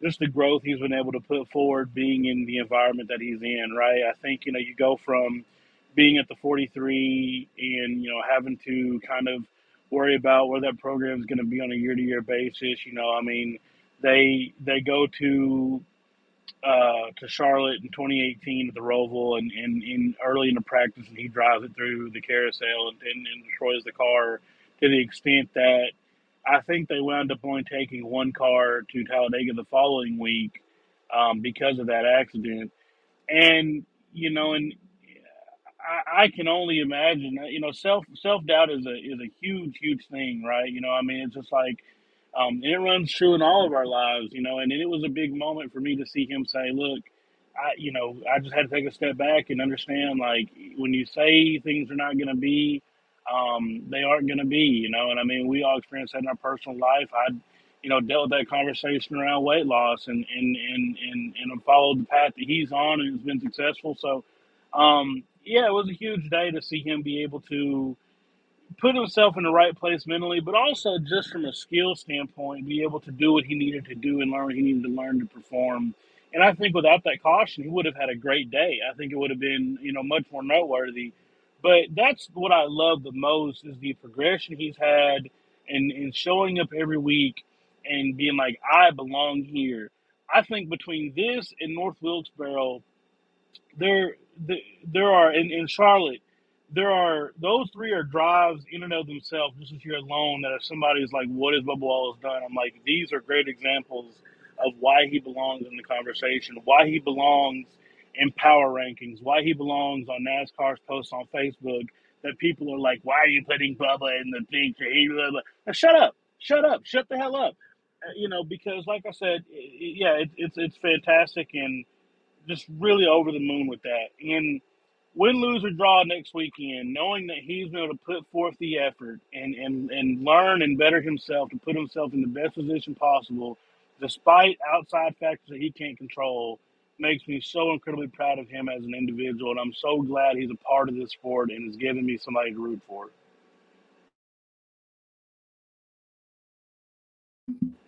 just the growth he's been able to put forward being in the environment that he's in, right? I think you know you go from being at the 43 and you know having to kind of worry about where that program is going to be on a year to year basis. You know, I mean, they they go to uh, to Charlotte in 2018 at the Roval and, and, and early in the practice, and he drives it through the carousel and, and, and destroys the car to the extent that I think they wound up only taking one car to Talladega the following week um, because of that accident. And you know, and I, I can only imagine. You know, self self doubt is a is a huge huge thing, right? You know, I mean, it's just like, um, it runs true in all of our lives, you know. And it was a big moment for me to see him say, "Look, I, you know, I just had to take a step back and understand, like, when you say things are not going to be, um, they aren't going to be, you know. And I mean, we all experience that in our personal life. I, you know, dealt with that conversation around weight loss and and and and, and followed the path that he's on and has been successful. So, um, yeah, it was a huge day to see him be able to put himself in the right place mentally, but also just from a skill standpoint, be able to do what he needed to do and learn what he needed to learn to perform. And I think without that caution, he would have had a great day. I think it would have been, you know, much more noteworthy. But that's what I love the most is the progression he's had and, and showing up every week and being like, I belong here. I think between this and North Wilkesboro, there there are in, in Charlotte, there are those three are drives in and of themselves, just you're alone, that if somebody's like, What has Bubba Wallace done? I'm like, these are great examples of why he belongs in the conversation, why he belongs in power rankings, why he belongs on NASCAR's posts on Facebook. That people are like, why are you putting Bubba in the picture? He blah, blah. Now, shut up, shut up, shut the hell up. Uh, you know, because like I said, it, yeah, it, it's it's fantastic and just really over the moon with that. And win, lose, or draw next weekend, knowing that he's going to put forth the effort and, and, and learn and better himself to put himself in the best position possible, despite outside factors that he can't control, makes me so incredibly proud of him as an individual. And I'm so glad he's a part of this sport and has given me somebody to root for.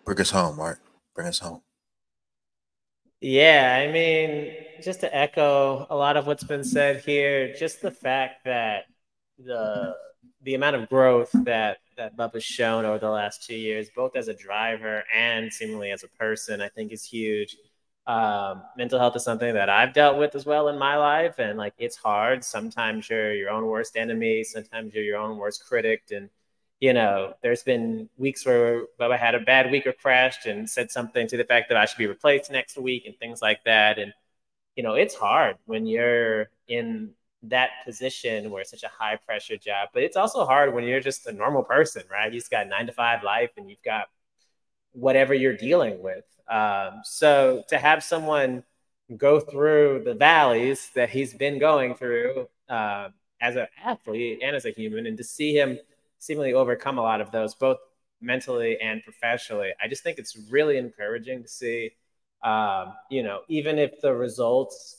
Bring us home, Mark. Bring us home. Yeah, I mean, just to echo a lot of what's been said here, just the fact that the the amount of growth that that Bubba's shown over the last two years, both as a driver and seemingly as a person, I think is huge. Um, mental health is something that I've dealt with as well in my life, and like it's hard. Sometimes you're your own worst enemy. Sometimes you're your own worst critic, and you know, there's been weeks where Bubba had a bad week or crashed and said something to the fact that I should be replaced next week and things like that. And you know, it's hard when you're in that position where it's such a high pressure job. But it's also hard when you're just a normal person, right? You've got nine to five life and you've got whatever you're dealing with. Um, so to have someone go through the valleys that he's been going through uh, as an athlete and as a human, and to see him seemingly overcome a lot of those, both mentally and professionally, I just think it's really encouraging to see. Um, you know, even if the results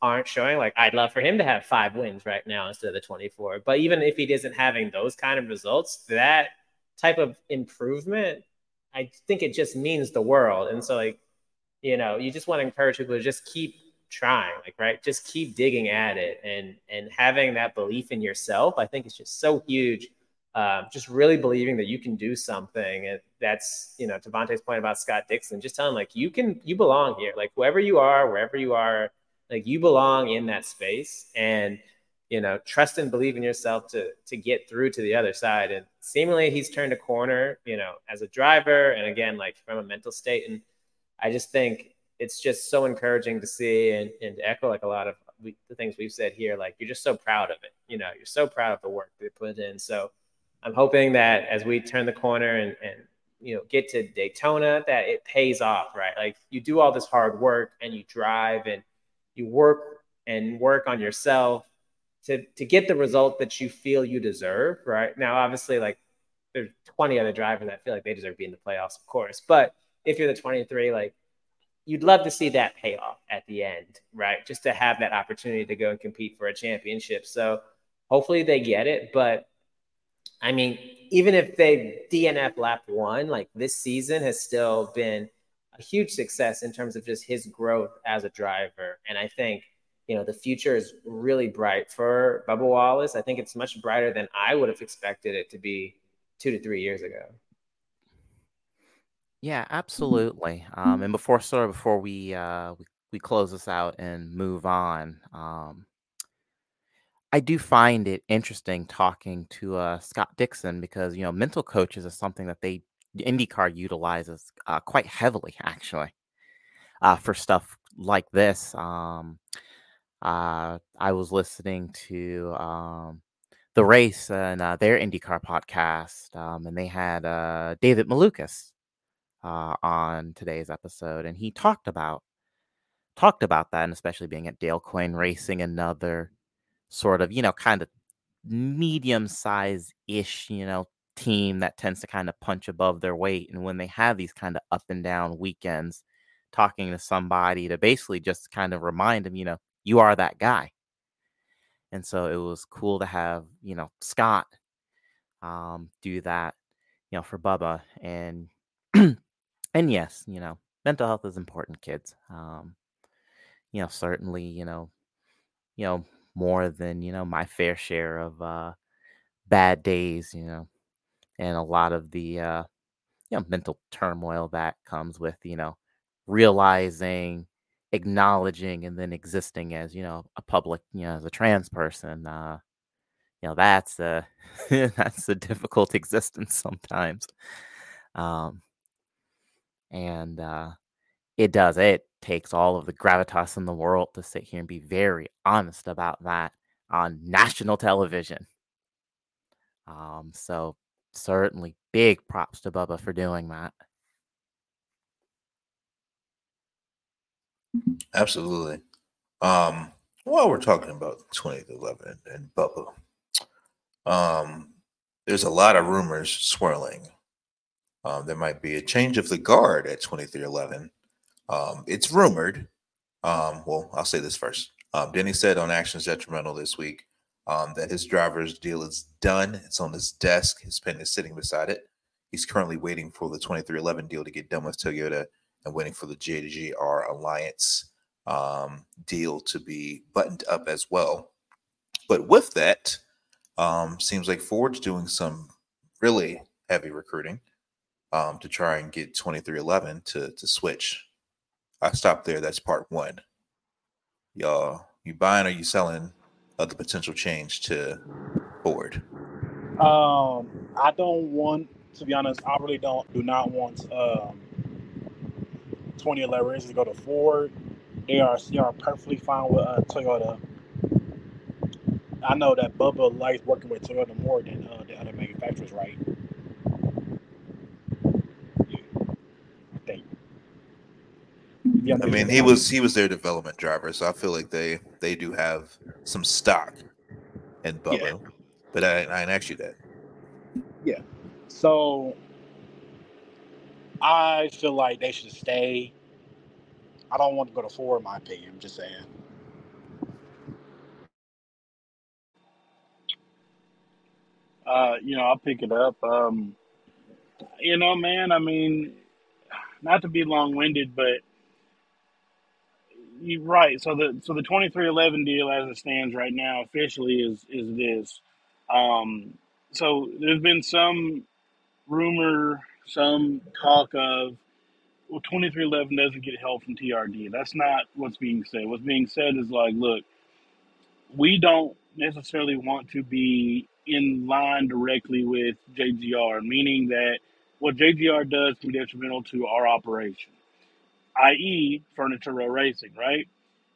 aren't showing. Like I'd love for him to have five wins right now instead of the 24. But even if he isn't having those kind of results, that type of improvement, I think it just means the world. And so like, you know, you just want to encourage people to just keep trying, like right, just keep digging at it and and having that belief in yourself. I think it's just so huge. Um, just really believing that you can do something. And that's, you know, to Bonte's point about Scott Dixon, just telling like you can, you belong here. Like whoever you are, wherever you are, like you belong in that space and you know trust and believe in yourself to to get through to the other side. And seemingly he's turned a corner you know as a driver and again like from a mental state. And i just think it's just so encouraging to see and, and echo like a lot of we, the things we've said here like you're just so proud of it you know you're so proud of the work they put in. So i'm hoping that as we turn the corner and, and you know get to daytona that it pays off right? Like you do all this hard work and you drive and you work and work on yourself to to get the result that you feel you deserve right? Now obviously like there's 20 other drivers that feel like they deserve to be in the playoffs of course but if you're the 23 like you'd love to see that payoff at the end right? Just to have that opportunity to go and compete for a championship. So hopefully they get it but i mean even if they dnf lap one like this season has still been a huge success in terms of just his growth as a driver. And I think, you know, the future is really bright for Bubba Wallace. I think it's much brighter than I would have expected it to be two to three years ago. Yeah, absolutely. Um, and before, sort of before we, uh, we we close this out and move on, um, I do find it interesting talking to uh, Scott Dixon because you know mental coaches is something that they IndyCar utilizes uh, quite heavily, actually, uh, for stuff like this. Um, uh, I was listening to um, the race and uh, their IndyCar podcast, um, and they had uh, David Malukas uh, on today's episode, and he talked about talked about that, and especially being at Dale Coyne Racing, another sort of you know kind of medium size ish, you know, team that tends to kind of punch above their weight. And when they have these kind of up and down weekends, talking to somebody to basically just kind of remind them, you know, you are that guy. And so it was cool to have, you know, Scott um, do that, you know, for Bubba. And and yes, you know, mental health is important, kids. Um, you know, certainly, you know, you know, more than, you know, my fair share of uh bad days, you know, and a lot of the uh, you know mental turmoil that comes with you know realizing acknowledging and then existing as you know a public you know as a trans person uh you know that's a that's a difficult existence sometimes um and uh it does it takes all of the gravitas in the world to sit here and be very honest about that on national television um so certainly big props to Bubba for doing that. Absolutely. Um, while we're talking about 2011 and Bubba, um, there's a lot of rumors swirling. Um, there might be a change of the guard at 2311. Um, it's rumored. Um, well, I'll say this first. Um, Denny said on Actions Detrimental this week um, that his driver's deal is done. It's on his desk. His pen is sitting beside it. He's currently waiting for the 2311 deal to get done with Toyota and waiting for the JGR Alliance um, deal to be buttoned up as well. But with that, um, seems like Ford's doing some really heavy recruiting um, to try and get 2311 to to switch. I stopped there. That's part one. Y'all, you buying or you selling of the potential change to Ford? Um, I don't want to be honest. I really don't do not want um 2011 to go to Ford. They are they are perfectly fine with uh, Toyota. I know that Bubba likes working with Toyota more than uh, the other manufacturers, right? I mean, he was he was their development driver, so I feel like they they do have some stock in Bubba. Yeah. But I, I didn't ask you that. Yeah. So I feel like they should stay. I don't want to go to Ford, in my opinion. I'm just saying. Uh, you know, I'll pick it up. Um, you know, man, I mean, not to be long winded, but you're right. So the so the twenty three eleven deal as it stands right now officially is is this. Um, so there's been some rumor, some talk of well, twenty three eleven doesn't get help from TRD. That's not what's being said. What's being said is like, look, we don't necessarily want to be in line directly with JGR, meaning that what JGR does can be detrimental to our operation i.e., Furniture Row Racing, right?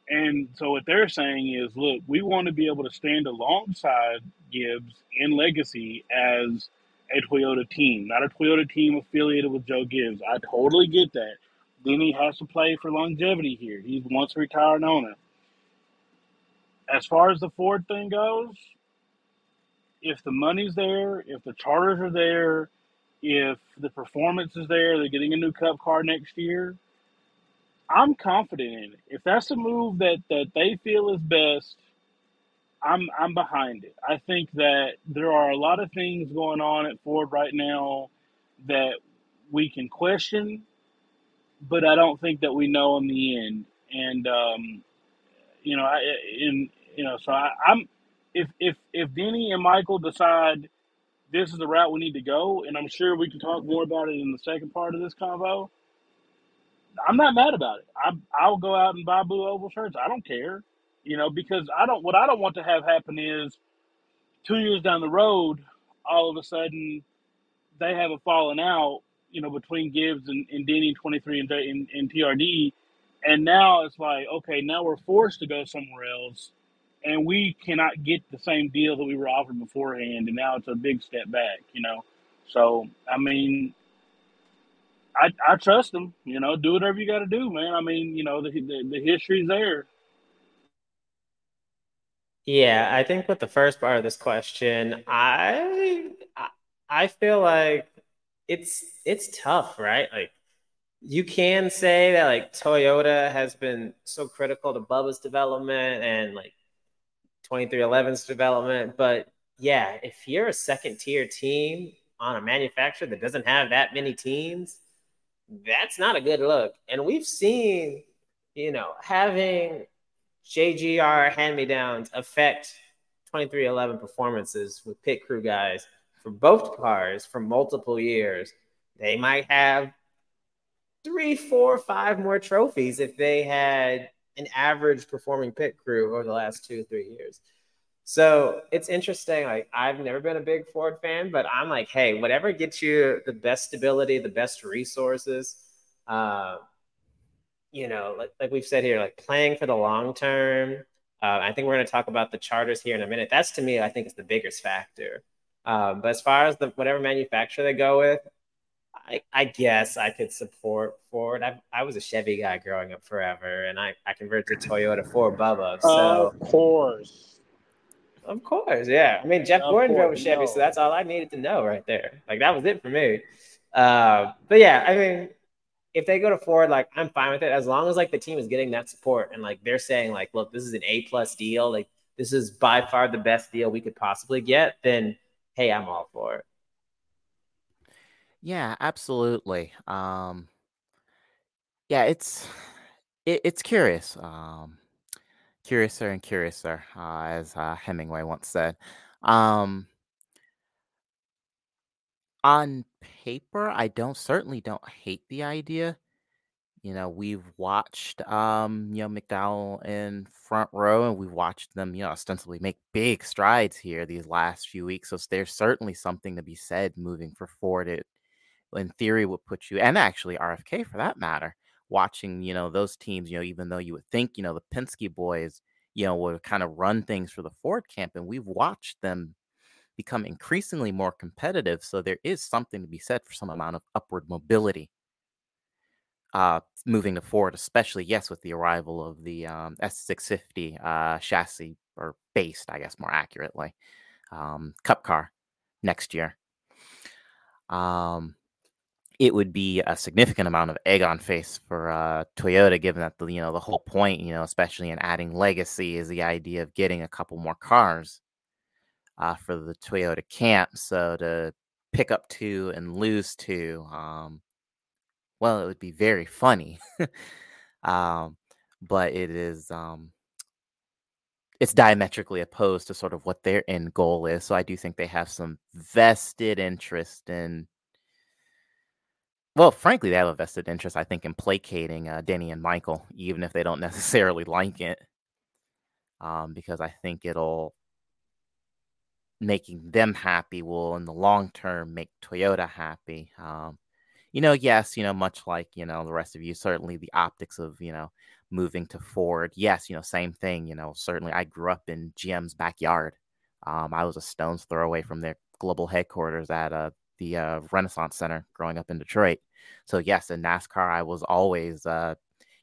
And so what they're saying is, look, we want to be able to stand alongside Gibbs in legacy as a Toyota team, not a Toyota team affiliated with Joe Gibbs. I totally get that. Then he has to play for longevity here. He's once retired owner. As far as the Ford thing goes, if the money's there, if the charters are there, if the performance is there, they're getting a new cup car next year, I'm confident in it. If that's a move that that they feel is best, I'm I'm behind it. I think that there are a lot of things going on at Ford right now that we can question, but I don't think that we know in the end. And um, you know, I in you know, so I, I'm if if if Denny and Michael decide this is the route we need to go, and I'm sure we can talk more about it in the second part of this convo. I'm not mad about it. I I'll go out and buy blue oval shirts. I don't care, you know, because I don't. What I don't want to have happen is two years down the road, all of a sudden they have a falling out, you know, between Gibbs and, and Denny 23 and, and, and TRD, and now it's like, okay, now we're forced to go somewhere else, and we cannot get the same deal that we were offered beforehand, and now it's a big step back, you know. So I mean, I, I trust them. You know, do whatever you got to do, man. I mean, you know, the, the the history's there. Yeah, I think with the first part of this question, I I feel like it's it's tough, right? Like you can say that like Toyota has been so critical to Bubba's development and like 2311's development, but yeah, if you're a second tier team on a manufacturer that doesn't have that many teams, that's not a good look. And we've seen, you know, having JGR hand me downs affect 2311 performances with pit crew guys for both cars for multiple years. They might have three, four, five more trophies if they had an average performing pit crew over the last two, three years. So it's interesting. Like I've never been a big Ford fan, but I'm like, hey, whatever gets you the best stability, the best resources. Uh, you know, like, like we've said here, like playing for the long term. Uh, I think we're going to talk about the charters here in a minute. That's to me, I think, is the biggest factor. Um, but as far as the whatever manufacturer they go with, I, I guess I could support Ford. I, I was a Chevy guy growing up forever, and I, I converted to Toyota for Bubba. So of course. Of course, yeah. I mean, Jeff of Gordon course, drove a Chevy, no. so that's all I needed to know right there. Like that was it for me. Uh, but yeah, I mean, if they go to Ford, like I'm fine with it as long as like the team is getting that support and like they're saying like, look, this is an A plus deal. Like this is by far the best deal we could possibly get. Then hey, I'm all for it. Yeah, absolutely. Um, yeah, it's it, it's curious. Um, curiouser and curiouser, uh, as uh, Hemingway once said. Um, on paper, I don't certainly don't hate the idea. You know, we've watched um, you know, McDowell in front row and we've watched them, you know, ostensibly make big strides here these last few weeks. So there's certainly something to be said moving for Ford. It in theory would put you and actually RFK for that matter, watching, you know, those teams, you know, even though you would think, you know, the Penske boys, you know, would kind of run things for the Ford camp, and we've watched them become increasingly more competitive. So there is something to be said for some amount of upward mobility uh, moving to Ford, especially, yes, with the arrival of the um, S650 uh, chassis, or based, I guess, more accurately, um, Cup car next year. Um, it would be a significant amount of egg on face for uh, Toyota, given that the you know the whole point, you know, especially in adding legacy, is the idea of getting a couple more cars uh, for the Toyota camp. So to pick up two and lose two, um, well, it would be very funny. um, but it is um, it's diametrically opposed to sort of what their end goal is. So I do think they have some vested interest in. Well, frankly, they have a vested interest, I think, in placating uh, Denny and Michael, even if they don't necessarily like it, um, because I think it'll making them happy will, in the long term, make Toyota happy. Um, you know, yes, you know, much like, you know, the rest of you, certainly the optics of, you know, moving to Ford. Yes, you know, same thing. You know, certainly I grew up in GM's backyard. Um, I was a stone's throw away from their global headquarters at uh, the uh, Renaissance Center growing up in Detroit. So, yes, in NASCAR, I was always, uh,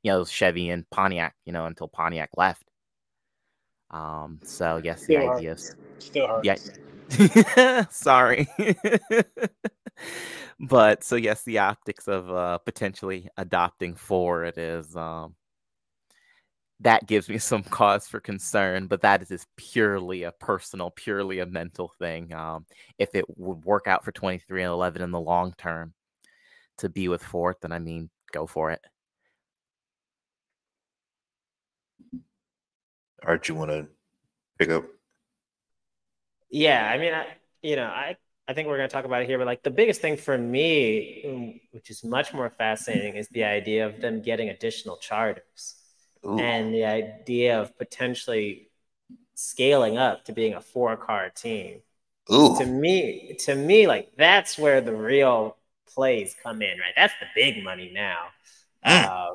you know, Chevy and Pontiac, you know, until Pontiac left. Um, so, yes, Still the idea is, Still hurts. yeah. Sorry. but so yes, the optics of uh, potentially adopting Ford is um, that gives me some cause for concern. But that is just purely a personal, purely a mental thing. Um, if it would work out for twenty three and eleven in the long term to be with Ford, then I mean, go for it. Art, you want to pick up? Yeah, I mean, I, you know, I I think we're going to talk about it here, but like the biggest thing for me, mm, which is much more fascinating, is the idea of them getting additional charters Ooh. and the idea of potentially scaling up to being a four car team. Ooh. To me, to me, like that's where the real plays come in, right? That's the big money now. Uh,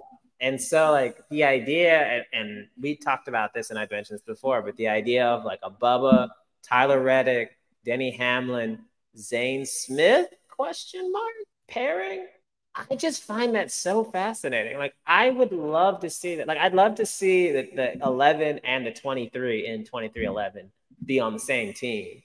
and so, like the idea, and, and we talked about this, and I've mentioned this before, but the idea of like a Bubba, Tyler Reddick, Denny Hamlin, Zane Smith question mark pairing. I just find that so fascinating. Like I would love to see that. Like I'd love to see the, the 11 and the 23 in 2311 be on the same team.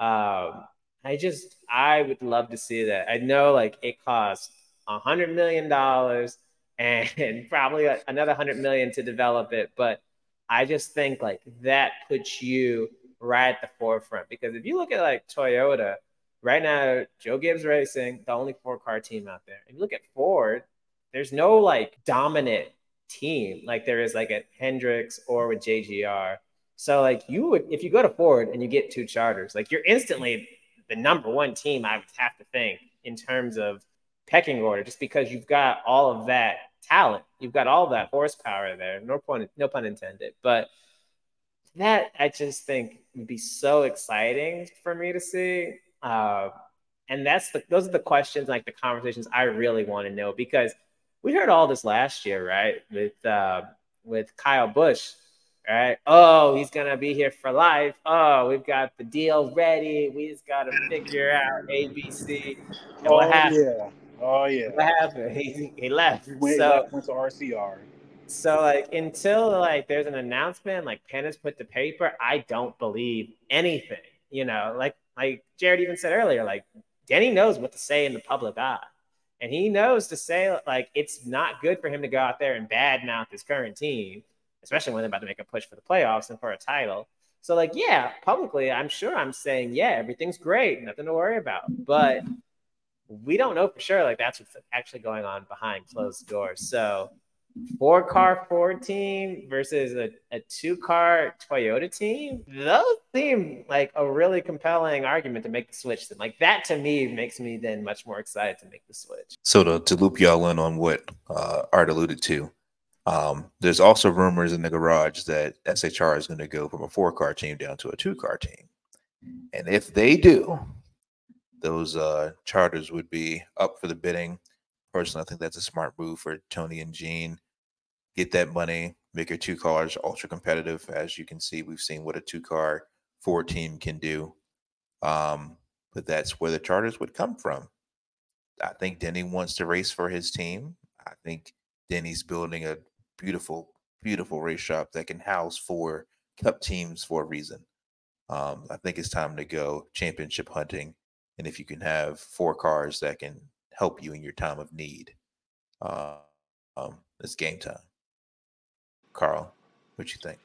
Um, I just I would love to see that. I know like it costs a hundred million dollars and probably another hundred million to develop it, but I just think like that puts you right at the forefront because if you look at like Toyota right now, Joe Gibbs Racing, the only four car team out there. If you look at Ford, there's no like dominant team like there is like at Hendricks or with JGR. So like you would if you go to Ford and you get two charters, like you're instantly the number one team, I would have to think, in terms of pecking order, just because you've got all of that talent. You've got all that horsepower there. No pun no pun intended. But that I just think would be so exciting for me to see. Uh, and that's the those are the questions like the conversations I really want to know because we heard all this last year, right? With uh, with Kyle Busch, right? Oh, he's gonna be here for life. Oh, we've got the deal ready. We just gotta figure out ABC. And Oh what yeah. Oh yeah. What happened? He, he left. He went, so went to RCR. so like until like there's an announcement, like pen is put to paper, I don't believe anything. You know, like like Jarratt even said earlier, like Denny knows what to say in the public eye. And he knows to say like it's not good for him to go out there and badmouth his current team, especially when they're about to make a push for the playoffs and for a title. So like, yeah, publicly, I'm sure I'm saying, yeah, everything's great, nothing to worry about. But we don't know for sure. Like that's what's actually going on behind closed doors. So four car Ford team versus a, a two car Toyota team, those seem like a really compelling argument to make the switch. Then, like that to me makes me then much more excited to make the switch. So to, to loop y'all in on what uh, Art alluded to, um, there's also rumors in the garage that SHR is going to go from a four car team down to a two car team, and if they do, those uh, charters would be up for the bidding. Personally, I think that's a smart move for Tony and Gene. Get that money, make your two cars ultra competitive. As you can see, we've seen what a two car four team can do. Um, but that's where the charters would come from. I think Denny wants to race for his team. I think Denny's building a beautiful, beautiful race shop that can house four cup teams for a reason. Um, I think it's time to go championship hunting. And if you can have four cars that can help you in your time of need. Uh, um, it's game time. Carl, what you think?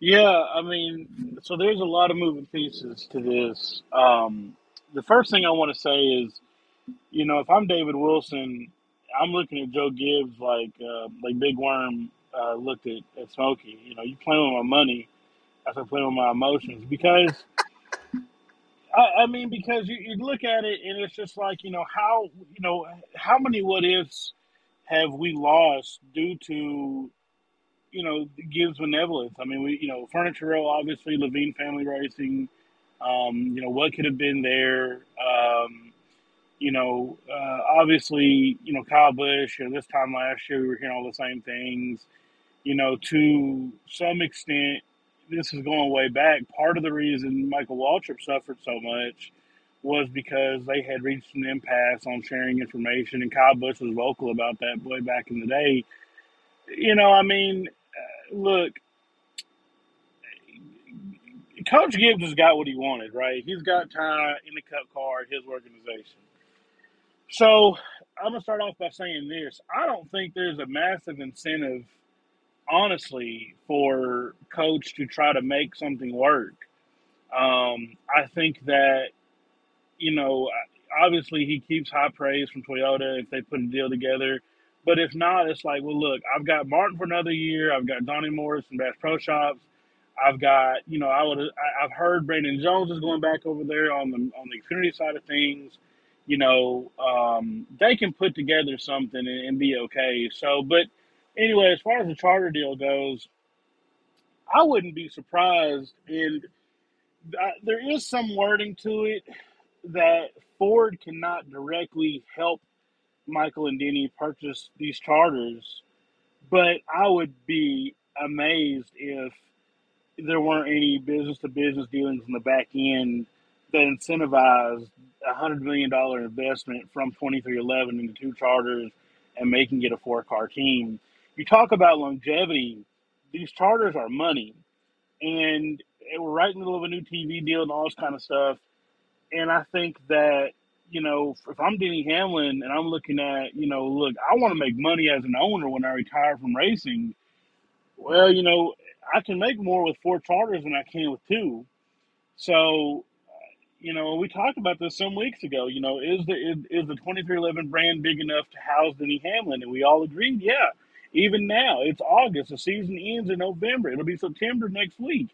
Yeah, I mean, so there's a lot of moving pieces to this. Um, the first thing I want to say is, you know, if I'm David Wilson, I'm looking at Joe Gibbs like uh, like Big Worm uh, looked at, at Smokey. You know, you playing with my money, I said playing with my emotions because I, I mean, because you, you look at it and it's just like, you know, how, you know, how many what ifs have we lost due to, you know, Gibbs benevolence? I mean, we, you know, Furniture Row, obviously, Leavine Family Racing, um, you know, what could have been there? Um, you know, uh, obviously, you know, Kyle Busch, you know, this time last year, we were hearing all the same things. You know, to some extent, this is going way back. Part of the reason Michael Waltrip suffered so much was because they had reached an impasse on sharing information, and Kyle Busch was vocal about that way back in the day. You know, I mean, uh, look, Coach Gibbs has got what he wanted, right? He's got Ty in the Cup car his organization. So I'm gonna start off by saying this: I don't think there's a massive incentive honestly for coach to try to make something work. Um, I think that you know obviously he keeps high praise from Toyota if they put a deal together. But if not, it's like, well, look, I've got Martin for another year. I've got Donnie Morris and Bass Pro Shops. I've got, you know, I would, I've heard Brandon Jones is going back over there on the on the Xfinity side of things. You know, um, they can put together something and, and be okay. So, but anyway, as far as the charter deal goes, I wouldn't be surprised. And uh, there is some wording to it that Ford cannot directly help Michael and Denny purchase these charters, but I would be amazed if there weren't any business to business dealings in the back end that incentivized a hundred million dollar investment from 2311 into two charters and making it a four car team. You talk about longevity, these charters are money. And we're right in the middle of a new TV deal and all this kind of stuff. And I think that, you know, if I'm Denny Hamlin and I'm looking at, you know, look, I want to make money as an owner when I retire from racing. Well, you know, I can make more with four charters than I can with two. So, you know, we talked about this some weeks ago. You know, is the is, is the twenty three eleven brand big enough to house Denny Hamlin? And we all agreed, yeah. Even now, it's August. The season ends in November. It'll be September next week.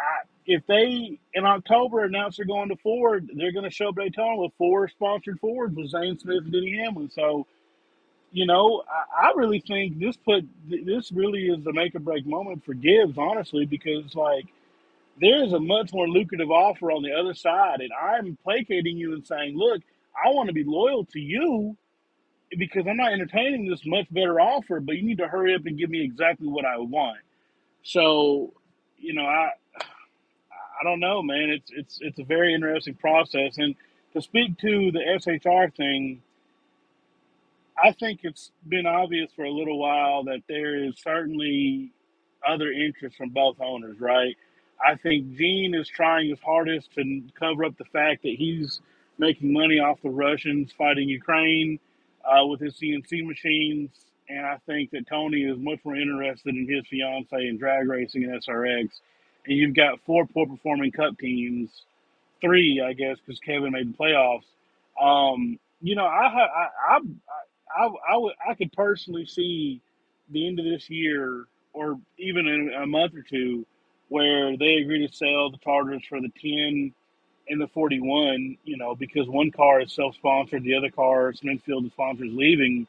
I, if they in October announce they're going to Ford, they're going to show up Daytona with four sponsored Fords with Zane Smith and Denny Hamlin. So, you know, I, I really think this put this really is the make or break moment for Gibbs, honestly, because like there is a much more lucrative offer on the other side, and I'm placating you and saying, look, I want to be loyal to you because I'm not entertaining this much better offer, but you need to hurry up and give me exactly what I want. So, you know, I I don't know, man. It's it's it's a very interesting process, and to speak to the SHR thing, I think it's been obvious for a little while that there is certainly other interest from both owners, right? I think Gene is trying his hardest to cover up the fact that he's making money off the Russians fighting Ukraine uh, with his CNC machines. And I think that Tony is much more interested in his fiance in drag racing and SRX. And you've got four poor performing cup teams, three, I guess, because Kevin made the playoffs. Um, you know, I, I, I, I, would, I could personally see the end of this year, or even in a month or two, where they agree to sell the charters for the 10 and the 41, you know, because one car is self-sponsored, the other car, Smithfield, the sponsor is leaving,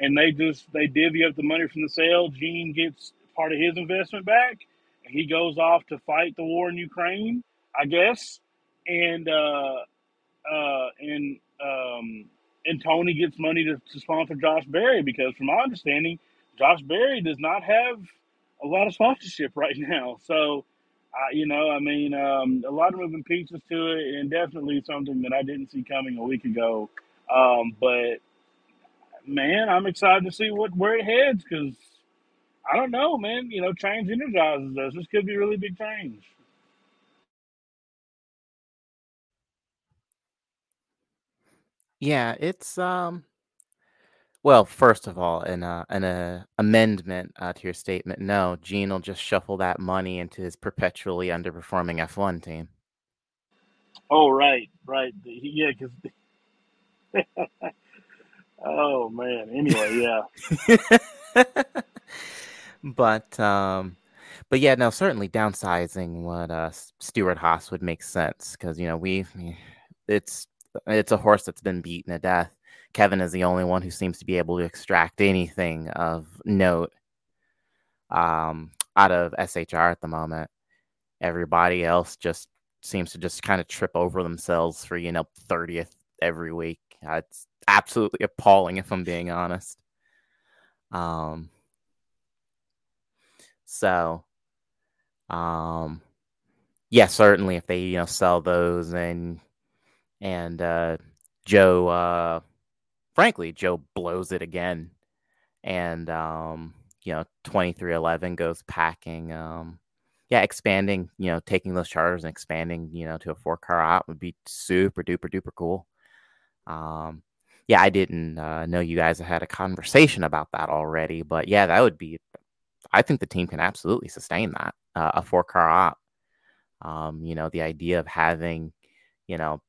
and they just they divvy up the money from the sale. Gene gets part of his investment back, and he goes off to fight the war in Ukraine, I guess, and uh, uh, and um, and Tony gets money to, to sponsor Josh Berry because, from my understanding, Josh Berry does not have a lot of sponsorship right now. So, uh, you know, I mean, um, a lot of moving pieces to it, and definitely something that I didn't see coming a week ago. Um, but man, I'm excited to see what where it heads because I don't know, man. You know, change energizes us. This could be a really big change. Yeah, it's um well, first of all, an uh, an uh, amendment uh, to your statement. No, Gene will just shuffle that money into his perpetually underperforming F1 team. Oh, right, right. Yeah, because oh man. Anyway, yeah. But um but yeah, no, certainly downsizing what uh Stewart-Haas would make sense because you know we it's it's a horse that's been beaten to death. Kevin is the only one who seems to be able to extract anything of note um out of SHR at the moment. Everybody else just seems to just kind of trip over themselves for you know 30th every week. Uh, it's absolutely appalling if I'm being honest. Um so um yeah, certainly if they, you know, sell those and and uh Joe uh frankly, Joe blows it again. And um, you know, 2311 goes packing um yeah, expanding, you know, taking those charters and expanding, you know, to a four car op would be super duper duper cool. Um yeah, I didn't uh, know you guys had a conversation about that already, but yeah, that would be I think the team can absolutely sustain that. Uh, a four car op. Um, you know, the idea of having, you know,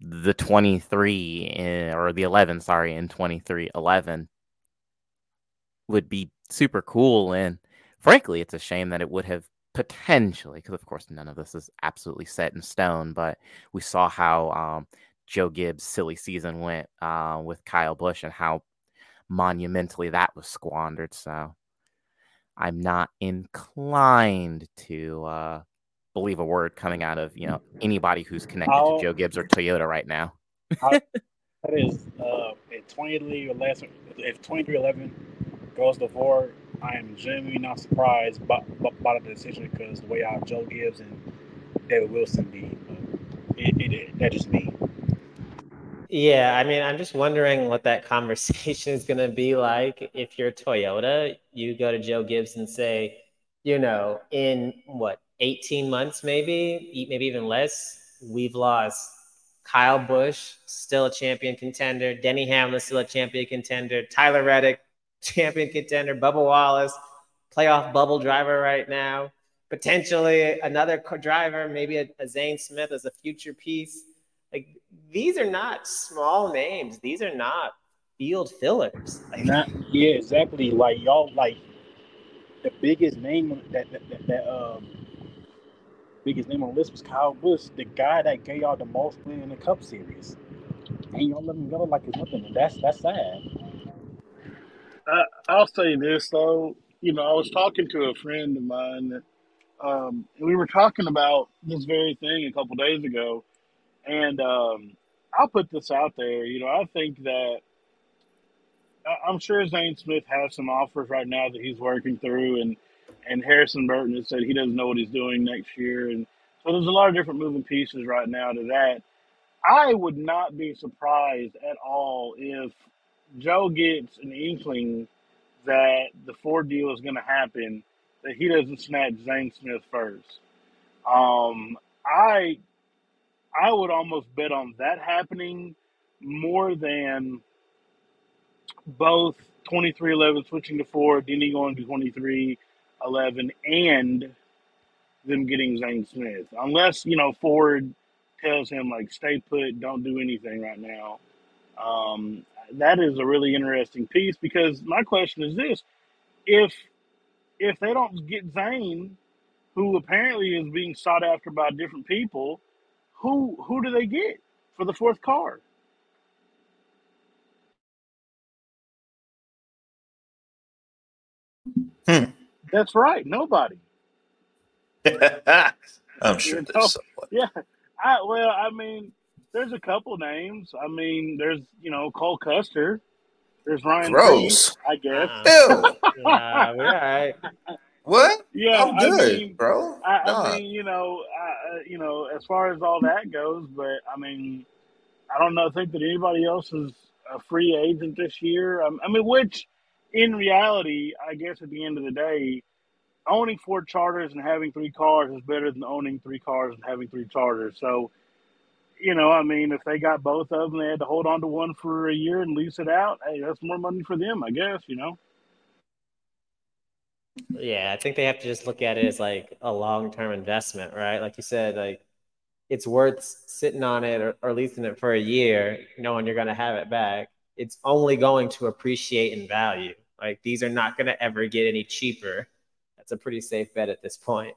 the 23 in, or the 11, sorry, in 23 11 would be super cool. And frankly, it's a shame that it would have potentially, because of course, none of this is absolutely set in stone, but we saw how um, Joe Gibbs' silly season went uh, with Kyle Busch and how monumentally that was squandered. So I'm not inclined to uh, believe a word coming out of you know anybody who's connected How- to Joe Gibbs or Toyota right now. How, that is, uh, if 2311, if 2311 goes to four, I am genuinely not surprised by, by, by the decision because the way how Joe Gibbs and David Wilson be, but it, it, it, that's just me. Yeah, I mean, I'm just wondering what that conversation is going to be like if you're Toyota. You go to Joe Gibbs and say, you know, in what, 18 months, maybe, maybe even less, we've lost Kyle Busch, still a champion contender, Denny Hamlin, still a champion contender, Tyler Reddick, champion contender, Bubba Wallace, playoff bubble driver right now, potentially another driver, maybe a, a Zane Smith as a future piece. Like these are not small names. These are not field fillers. Like, Not, yeah, exactly. Like y'all, like the biggest name that that, that, that um biggest name on the list was Kyle Busch, the guy that gave y'all the most win in the Cup Series, and y'all let him go like it's nothing. And that's that's sad. I, I'll say this though, you know, I was talking to a friend of mine that, um, we were talking about this very thing a couple days ago, and um, I'll put this out there. You know, I think that I'm sure Zane Smith has some offers right now that he's working through, and and Harrison Burton has said he doesn't know what he's doing next year, and so there's a lot of different moving pieces right now to that. I would not be surprised at all if Joe gets an inkling that the Ford deal is going to happen, that he doesn't snatch Zane Smith first. Um, I I would almost bet on that happening more than both 2311 switching to Ford, Denny going to 2311, and them getting Zane Smith. Unless, you know, Ford tells him, like, stay put, don't do anything right now. Um, that is a really interesting piece because my question is this if if they don't get Zane, who apparently is being sought after by different people, who who do they get for the fourth car? Hmm. That's right, nobody. I'm sure You know? there's someone. Yeah. I well, I mean, there's a couple names. I mean, there's you know Cole Custer. There's Ryan. Gross. Reed, I guess. Ew. Nah, we're all right. What? Yeah, I'm I mean, bro. I, Nah. I mean, you know, I, I- you know, as far as all that goes, but I mean, I don't know. Think that anybody else is a free agent this year. Um, I mean, which in reality, I guess at the end of the day, owning four charters and having three cars is better than owning three cars and having three charters. So, you know, I mean, if they got both of them, they had to hold on to one for a year and lease it out. Hey, that's more money for them, I guess. You know. Yeah, I think they have to just look at it as like a long term investment, right? Like you said, like it's worth sitting on it or, or leasing it for a year, knowing you're going to have it back. It's only going to appreciate in value. Like these are not going to ever get any cheaper. That's a pretty safe bet at this point.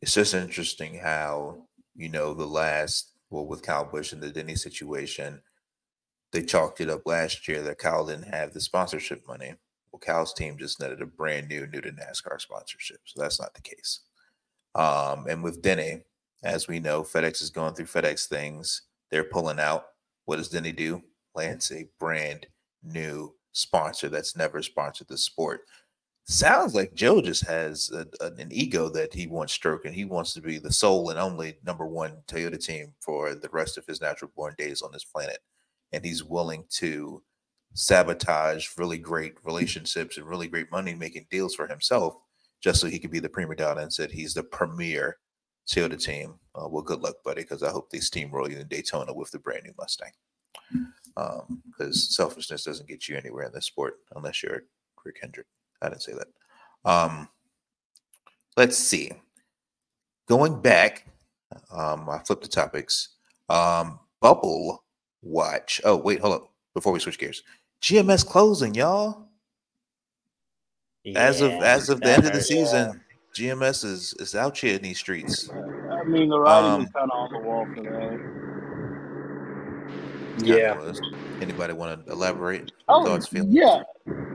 It's just interesting how, you know, the last, well, with Kyle Busch and the Denny situation, they chalked it up last year that Kyle didn't have the sponsorship money. Well, Kyle's team just netted a brand new new to NASCAR sponsorship. So that's not the case. Um, and with Denny, as we know, FedEx is going through FedEx things. They're pulling out. What does Denny do? Lands a brand new sponsor that's never sponsored the sport. Sounds like Joe just has a, a- an ego that he wants stroking. He wants to be the sole and only number one Toyota team for the rest of his natural born days on this planet. And he's willing to sabotage really great relationships and really great money making deals for himself just so he could be the prima donna and said he's the premier Toyota team. Uh, well, good luck, buddy, because I hope they steamroll you in Daytona with the brand new Mustang. Because selfishness doesn't get you anywhere in this sport unless you're Rick Hendrick. I didn't say that. Um, let's see. Going back, um, I flipped the topics. Um, Bubble Watch. Oh, wait, hold up. Before we switch gears, GMS closing, y'all. As of as of the end of the season, GMS is is out here in these streets. I mean, the writing Um, was kind of on the wall for that. Kinda. Anybody want to elaborate? Oh, Thoughts, feelings? yeah,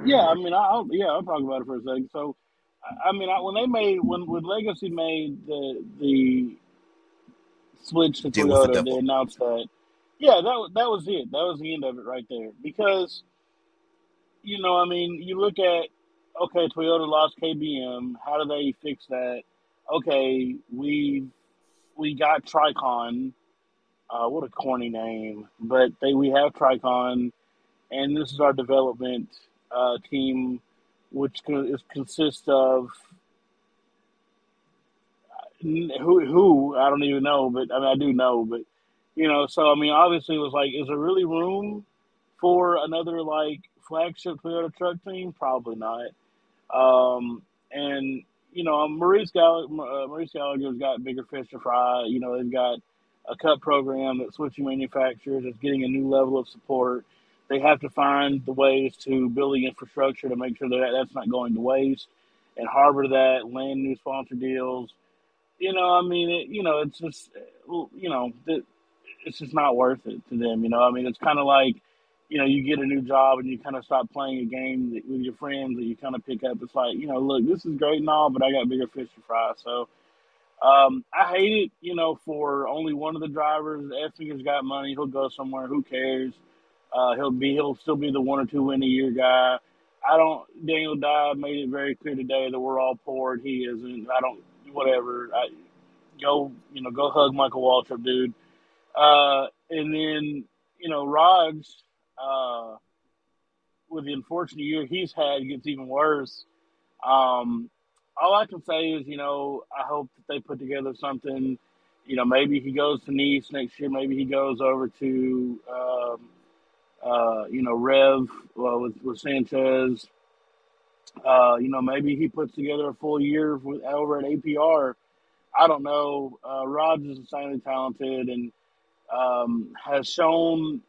yeah. I mean, I, I'll yeah, I'll talk about it for a second. So, I- I mean, I, when they made when when Legacy made the the switch to Deal with the Toyota, they announced that. Yeah, that wa- that was it. That was the end of it right there. Because, you know, I mean, you look at okay, Toyota lost KBM. How do they fix that? Okay, we we got Tricon. Uh, what a corny name, but they we have Tricon, and this is our development uh, team, which co- is, consists of who who I don't even know, but I mean I do know, but you know, so I mean obviously it was like, is there really room for another like flagship Toyota truck team? Probably not. Um, and you know, Maurice Gallagher, uh, Maurice Gallagher's got bigger fish to fry. You know, they've got a cup program that switching manufacturers is getting a new level of support. They have to find the ways to build the infrastructure to make sure that that's not going to waste and harbor that, land new sponsor deals. You know, I mean, it, you know, it's just, you know, it, it's just not worth it to them. You know, I mean, it's kind of like, you know, you get a new job and you kind of stop playing a game with your friends that you kind of pick up. It's like, you know, look, this is great and all, but I got bigger fish to fry. So, um, I hate it, you know, for only one of the drivers. Enfinger's got money. He'll go somewhere. Who cares? Uh, he'll be, he'll still be the one or two win a year guy. I don't, Daniel Dye made it very clear today that we're all poor. He isn't. I don't, whatever. I, go, you know, go hug Michael Waltrip, dude. Uh, and then, you know, Rogers, uh, with the unfortunate year he's had, gets even worse. Um, all I can say is, you know, I hope that they put together something. You know, maybe he goes to Niece next year. Maybe he goes over to, um, uh, you know, Rev with, with Sanchez. Uh, you know, maybe he puts together a full year with over at APR. I don't know. Uh, Rogers is insanely talented and um, has shown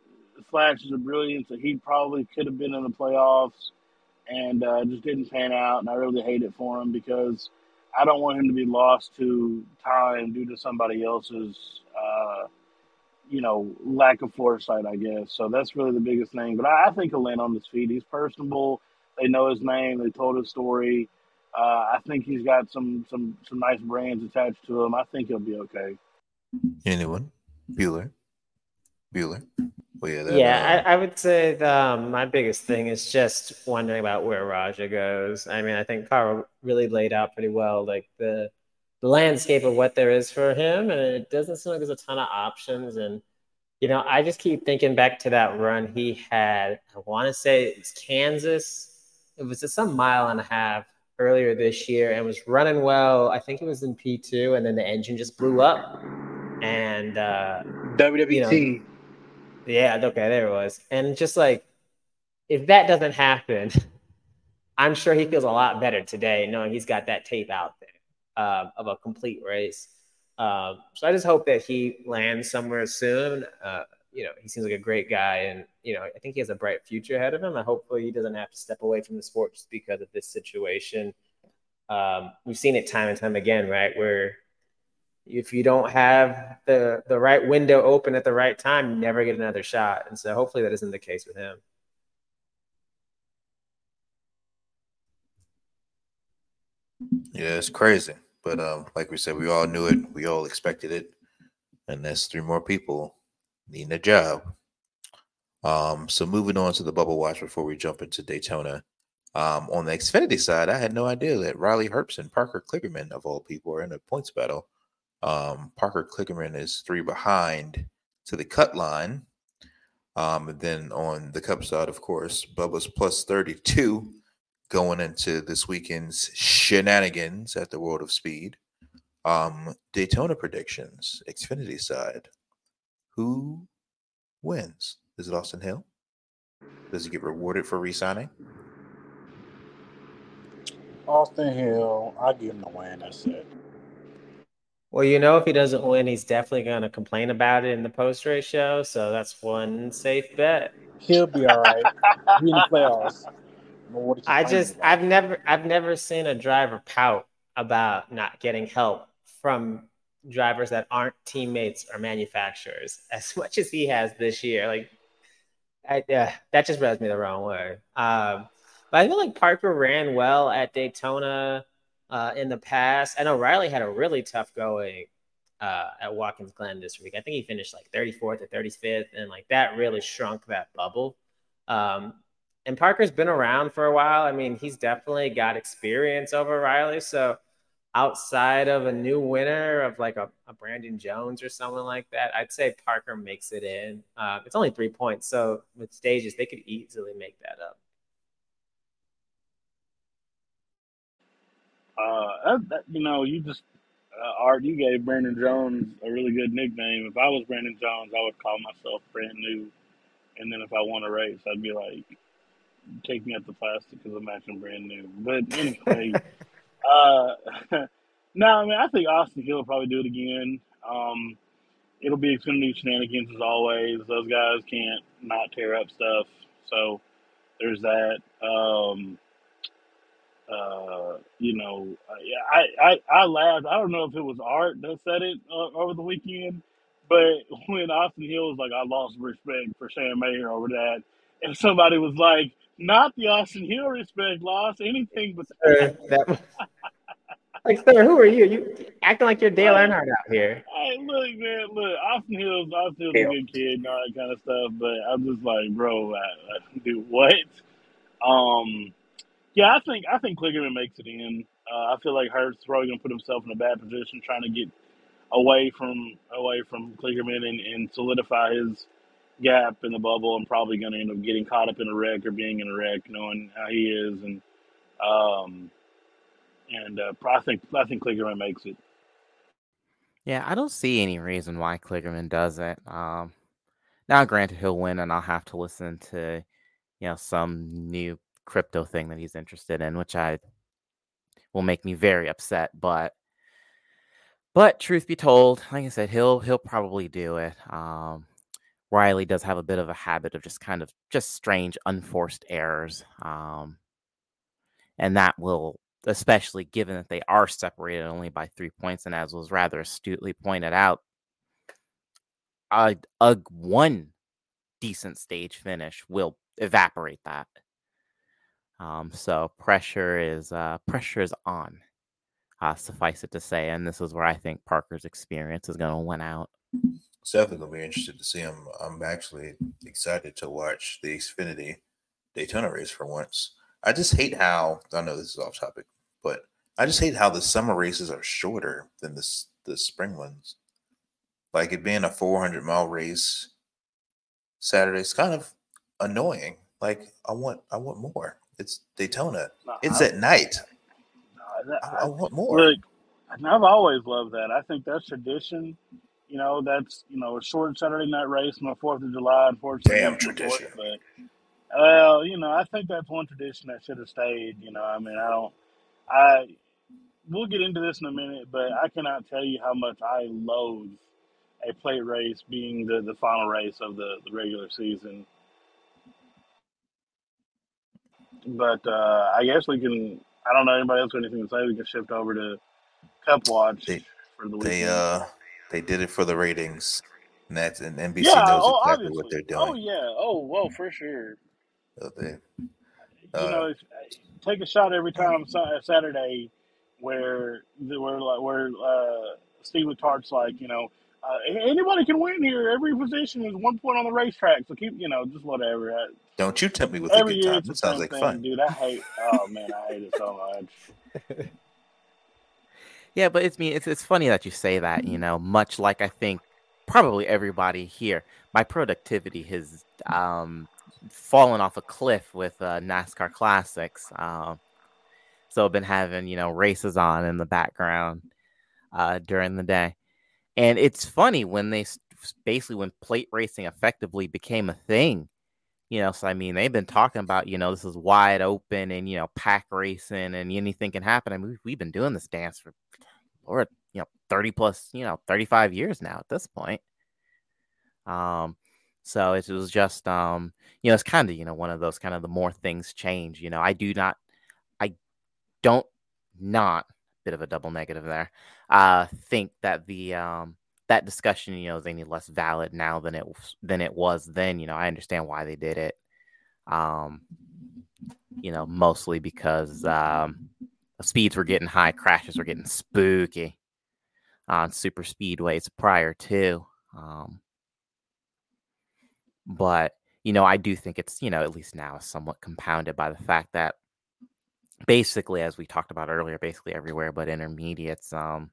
flashes of brilliance that he probably could have been in the playoffs and uh, just didn't pan out. And I really hate it for him because I don't want him to be lost to time due to somebody else's, uh, you know, lack of foresight, I guess. So that's really the biggest thing. But I, I think he'll land on his feet. He's personable. They know his name. They told his story. Uh, I think he's got some some some nice brands attached to him. I think he'll be okay. Anyone? Bueller. Bueller. Well, yeah, yeah, uh, I, I would say the, um, my biggest thing is just wondering about where Rajah goes. I mean, I think Carl really laid out pretty well, like the the landscape of what there is for him, and it doesn't seem like there's a ton of options. And you know, I just keep thinking back to that run he had. I want to say it's Kansas. It was just some mile and a half earlier this year, and was running well. I think it was in P two, and then the engine just blew up, and uh, WWT. you know, yeah, okay, there it was. And just like, if that doesn't happen, I'm sure he feels a lot better today knowing he's got that tape out there uh, of a complete race. Um, so I just hope that he lands somewhere soon. Uh, you know, he seems like a great guy, and you know, I think he has a bright future ahead of him. And hopefully, he doesn't have to step away from the sport just because of this situation. Um, we've seen it time and time again, right? Where if you don't have the the right window open at the right time, you never get another shot. And so hopefully that isn't the case with him. Yeah, it's crazy. But um, like we said, we all knew it. We all expected it. And that's three more people needing a job. Um, so moving on to the bubble watch before we jump into Daytona. Um, on the Xfinity side, I had no idea that Riley Herbst and Parker Kligerman, of all people, are in a points battle. Um, Parker Kligerman is three behind to the cut line. Um, then on the cup side, of course, Bubba's plus 32 going into this weekend's shenanigans at the World of Speed. Um, Daytona predictions, Xfinity side. Who wins? Is it Austin Hill? Does he get rewarded for re-signing? Austin Hill, I give him the win. That's it. Well, you know, if he doesn't win, he's definitely going to complain about it in the post race show. So that's one safe bet. He'll be all right. He in the playoffs. I just, about. I've never, I've never seen a driver pout about not getting help from drivers that aren't teammates or manufacturers as much as he has this year. Like, I, yeah, that just rubs me the wrong way. Um, but I feel like Parker ran well at Daytona uh, in the past. I know Riley had a really tough going uh, at Watkins Glen this week. I think he finished like 34th or 35th, and like that really shrunk that bubble. Um, and Parker's been around for a while. I mean, he's definitely got experience over Riley. So outside of a new winner of like a, a Brandon Jones or someone like that, I'd say Parker makes it in. Uh, it's only three points, so with stages, they could easily make that up. Uh, that, that, you know, you just uh, Art, you gave Brandon Jones a really good nickname. If I was Brandon Jones, I would call myself brand new. And then if I won a race, I'd be like, take me at the plastic because I'm acting brand new. But anyway, uh, no, I mean, I think Austin Hill will probably do it again. Um, it'll be Xfinity shenanigans as always. Those guys can't not tear up stuff. So there's that. Um, uh, you know, uh, I, I, I laughed. I don't know if it was Art that said it uh, over the weekend, but when Austin Hill was like, I lost respect for Sam Mayer over that, and somebody was like, not the Austin Hill respect loss, anything but Sir, that, like, sir, who are you? You acting like you're Dale Earnhardt out here. Hey, look, man, look, Austin Hill's Austin Hill's a good kid and all that kind of stuff, but I'm just like, bro, I, I, dude, what? Um, yeah, I think I think Kligerman makes it in. Uh, I feel like Herbst's probably gonna put himself in a bad position trying to get away from away from Kligerman and, and solidify his gap in the bubble, and probably gonna end up getting caught up in a wreck or being in a wreck, knowing how he is, and um, and uh, I think I think Kligerman makes it. Yeah, I don't see any reason why Kligerman doesn't. Um, now, granted, he'll win, and I'll have to listen to, you know, some new crypto thing that he's interested in, which I will make me very upset. But, but truth be told, like I said, he'll he'll probably do it. Um, Riley does have a bit of a habit of just kind of just strange, unforced errors. Um, and that will, especially given that they are separated only by three points, and as was rather astutely pointed out, a, a one decent stage finish will evaporate that. Um, so pressure is uh, pressure is on. Uh, suffice it to say, and this is where I think Parker's experience is going to win out. It's definitely gonna be interested to see him. I'm actually excited to watch the Xfinity Daytona race for once. I just hate how I know this is off topic, but I just hate how the summer races are shorter than the the spring ones. Like it being a 400 mile race Saturday is kind of annoying. Like I want I want more. It's Daytona. It's at night. I, I want more. Look, and I've always loved that. I think that's tradition. You know, that's you know a short Saturday night race on the Fourth of July. Unfortunately, Damn tradition. But well, you know, I think that's one tradition that should have stayed. You know, I mean, I don't. I we'll get into this in a minute, but I cannot tell you how much I loathe a plate race being the, the final race of the, the regular season. But uh, I guess we can. I don't know anybody else got anything to say. We can shift over to Cup Watch They for the weekend. they uh they did it for the ratings. And that's and NBC yeah, knows oh, exactly obviously. what they're doing. Oh yeah. Oh well, for sure. So they, you uh, know, if, take a shot every time Sa- Saturday where where like where uh, Steve Letarte's like, you know, uh, anybody can win here. Every position is one point on the racetrack, so keep, you know, just whatever. Uh, don't you tempt me with a Every good year time. it's the sounds same like thing, fun. dude. I hate. Oh man, I hate it so much. Yeah, but it's me. It's it's funny that you say that. You know, much like I think probably everybody here, my productivity has um, fallen off a cliff with uh, NASCAR classics. Um, so I've been having you know races on in the background uh, during the day, and it's funny when they basically when plate racing effectively became a thing. You know, so I mean, they've been talking about, you know, this is wide open and, you know, pack racing and anything can happen. I mean, we've, been doing this dance for, Lord, you know, 30 plus, you know, 35 years now at this point. Um, so it was just, um, you know, it's kind of, you know, one of those kind of the more things change, you know, I do not, I don't not, bit of a double negative there, uh, think that the, um, that discussion, you know, is any less valid now than it than it was then. You know, I understand why they did it. Um, you know, mostly because um, speeds were getting high, crashes were getting spooky on super speedways prior to. Um, but you know, I do think it's you know at least now somewhat compounded by the fact that basically, as we talked about earlier, basically everywhere but intermediates, um,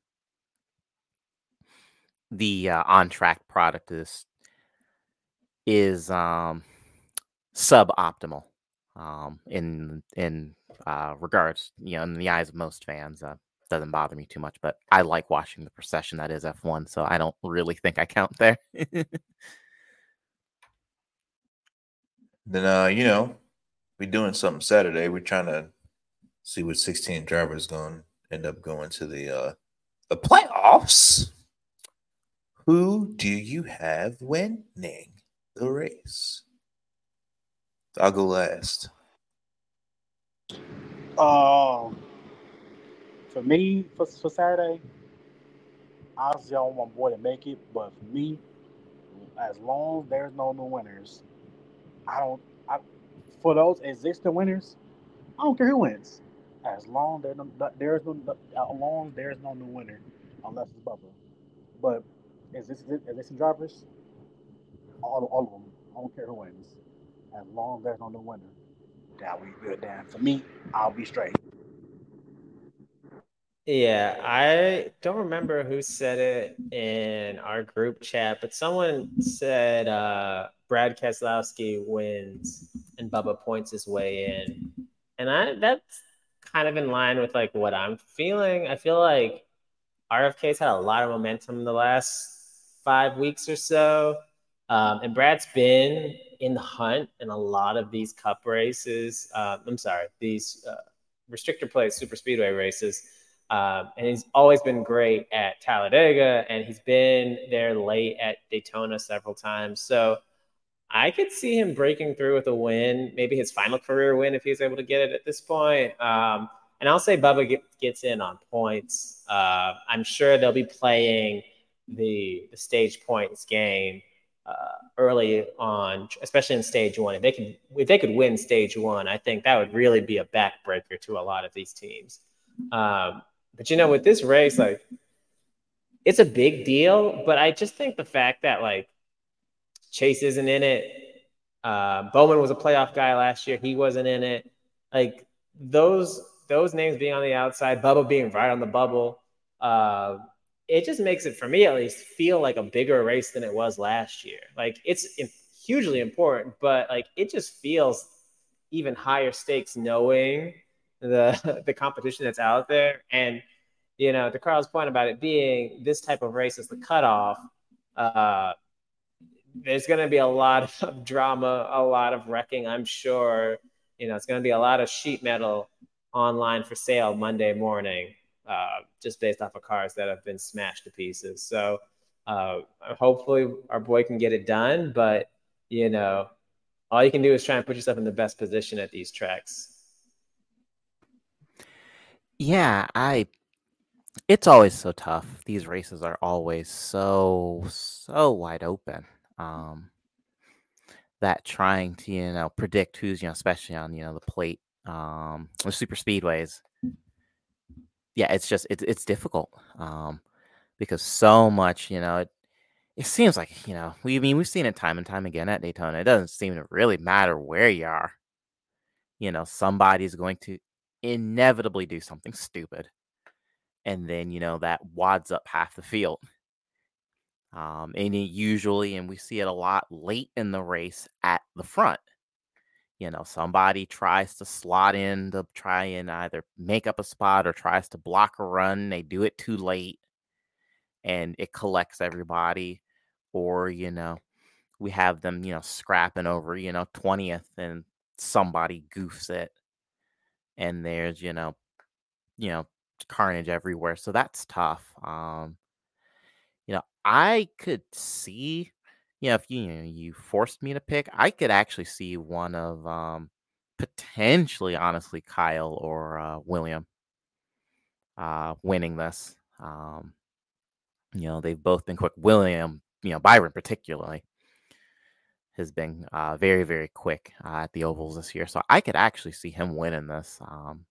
the uh, on track product is is um suboptimal um in in uh regards you know in the eyes of most fans uh doesn't bother me too much but i like watching the procession that is f1 so i don't really think i count there Then uh, you know, we're doing something Saturday. We're trying to see what 16 drivers going to end up going to the uh the playoffs. Who do you have winning the race? I'll go last. Um, for me, for, for Saturday, obviously I want my boy to make it, but for me, as long as there's no new winners, I don't. I, for those existing winners, I don't care who wins, as long there there's no as long there's no new winner, unless it's Bubba. But is this existing existing drivers, all all of them, I don't care who wins, as long as there's no new winner. That we good. Then for me, I'll be straight. Yeah, I don't remember who said it in our group chat, but someone said uh, Brad Keselowski wins and Bubba points his way in, and I that's kind of in line with like what I'm feeling. I feel like RFK's had a lot of momentum the last five weeks or so, um, and Brad's been in the hunt in a lot of these Cup races. Um, I'm sorry, these uh, restrictor plate super speedway races. Um, and he's always been great at Talladega, and he's been there late at Daytona several times. So I could see him breaking through with a win, maybe his final career win if he's able to get it at this point. Um, and I'll say Bubba get, gets in on points. Uh, I'm sure they'll be playing the the stage points game uh, early on, especially in stage one. If they could if they could win stage one, I think that would really be a backbreaker to a lot of these teams. Um, but you know, with this race, like it's a big deal. But I just think the fact that like Chase isn't in it, uh, Bowman was a playoff guy last year. He wasn't in it. Like those those names being on the outside, Bubba being right on the bubble. Uh, it just makes it for me at least feel like a bigger race than it was last year. Like it's hugely important, but like it just feels even higher stakes knowing the the competition that's out there. And you know, to Carl's point about it being this type of race is the cutoff. Uh, there's going to be a lot of drama, a lot of wrecking. I'm sure. You know, it's going to be a lot of sheet metal online for sale Monday morning uh, just based off of cars that have been smashed to pieces. So uh, hopefully our boy can get it done. But you know, all you can do is try and put yourself in the best position at these tracks. Yeah, I. It's always so tough. These races are always so so wide open. Um, that trying to you know predict who's you know especially on you know the plate um the super speedways yeah, it's just it's it's difficult um, because so much, you know, it, it seems like you know we I mean we've seen it time and time again at Daytona. It doesn't seem to really matter where you are. You know, somebody's going to inevitably do something stupid, and then you know that wads up half the field. Um, and it usually, and we see it a lot late in the race at the front. You know somebody tries to slot in to try and either make up a spot or tries to block a run they do it too late and it collects everybody or you know we have them you know scrapping over you know 20th and somebody goofs it and there's you know you know carnage everywhere so that's tough um you know i could see you know, if you, you know, you forced me to pick, I could actually see one of um potentially, honestly, Kyle or uh, William uh, winning this. Um, you know, they've both been quick. William, you know, Byron particularly has been uh, very, very quick uh, at the ovals this year. So I could actually see him winning this um,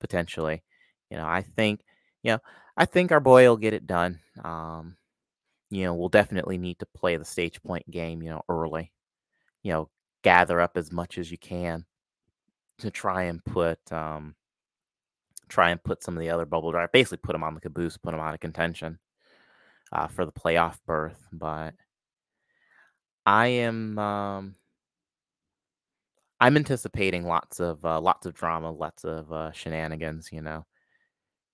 potentially. You know, I think, you know, I think our boy will get it done. Um, you know, we'll definitely need to play the stage point game, you know, early. You know, gather up as much as you can to try and put um try and put some of the other bubble drive basically put them on the caboose, put them out of contention uh, for the playoff berth. But I am um I'm anticipating lots of uh, lots of drama, lots of uh, shenanigans. You know,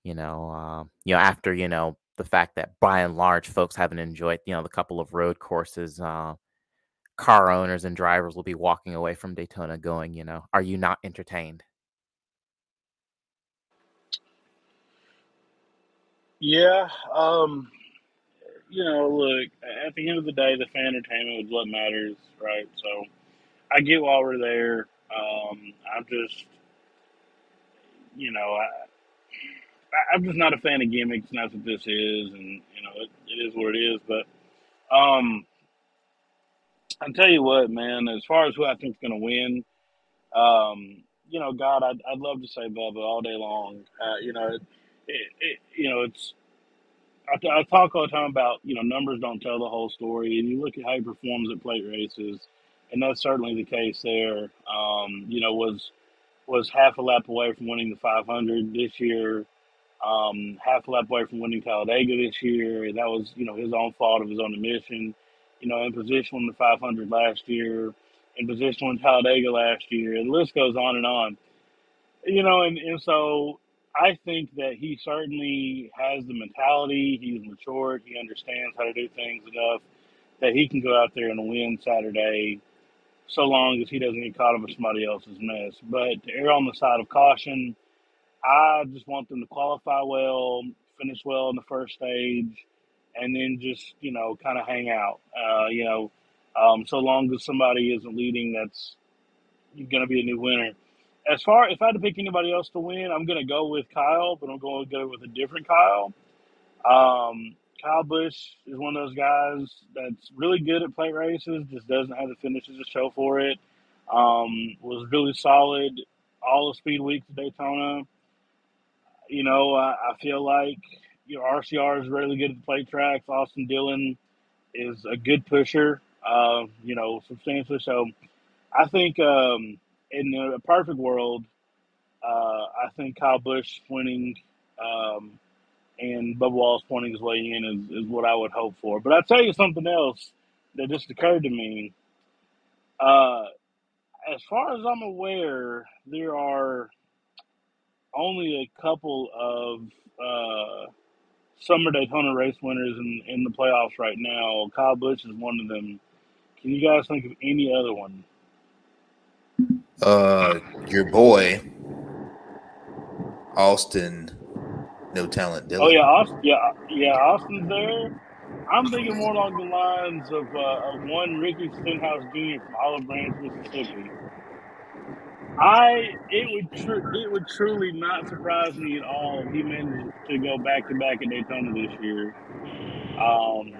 you know, uh, you know after you know the fact that by and large folks haven't enjoyed you know the couple of road courses uh, car owners and drivers will be walking away from daytona going you know are you not entertained? Yeah um you know look at the end of the day the fan entertainment is what matters right? So i get why we're there um i'm just you know I, I, am just not a fan of gimmicks, and that's what this is. And you know, it, it is what it is. But um, I tell you what, man. As far as who I think is going to win, um, you know, God, I'd, I'd love to say Bubba all day long. Uh, you know, it, it, you know, it's. I, I talk all the time about you know numbers don't tell the whole story, and you look at how he performs at plate races, and that's certainly the case there. Um, you know, was was half a lap away from winning the 500 this year um, half lap away from winning Talladega this year. That was, you know, his own fault of his own admission. You know, in position on the 500 last year, in position on Talladega last year. And the list goes on and on. You know, and, and so I think that he certainly has the mentality. He's matured. He understands how to do things enough that he can go out there and win Saturday so long as he doesn't get caught up in somebody else's mess. But to err on the side of caution, I just want them to qualify well, finish well in the first stage, and then just you know kind of hang out. Uh, you know, Um, so long as somebody isn't leading, that's going to be a new winner. As far if I had to pick anybody else to win, I'm going to go with Kyle, but I'm going to go with a different Kyle. Um, Kyle Busch is one of those guys that's really good at plate races, just doesn't have the finishes to show for it. Um, was really solid all the speed weeks at Daytona. You know, I, I feel like you know RCR is really good at the plate tracks. Austin Dillon is a good pusher. Uh, you know, substantially. So, I think um, in a perfect world, uh, I think Kyle Busch winning um, and Bubba Wallace pointing his way in is, is what I would hope for. But I'll tell you something else that just occurred to me. Uh, as far as I'm aware, there are only a couple of uh, summer Daytona race winners in, in the playoffs right now. Kyle Busch is one of them. Can you guys think of any other one? Uh, your boy, Austin, no talent. Dillon. Oh yeah, Austin, yeah, yeah, Austin's there. I'm thinking more along the lines of, uh, of one Ricky Stenhouse Jr. from Olive Branch, Mississippi. I it would tr- it would truly not surprise me at all if he managed to go back to back at Daytona this year. Um,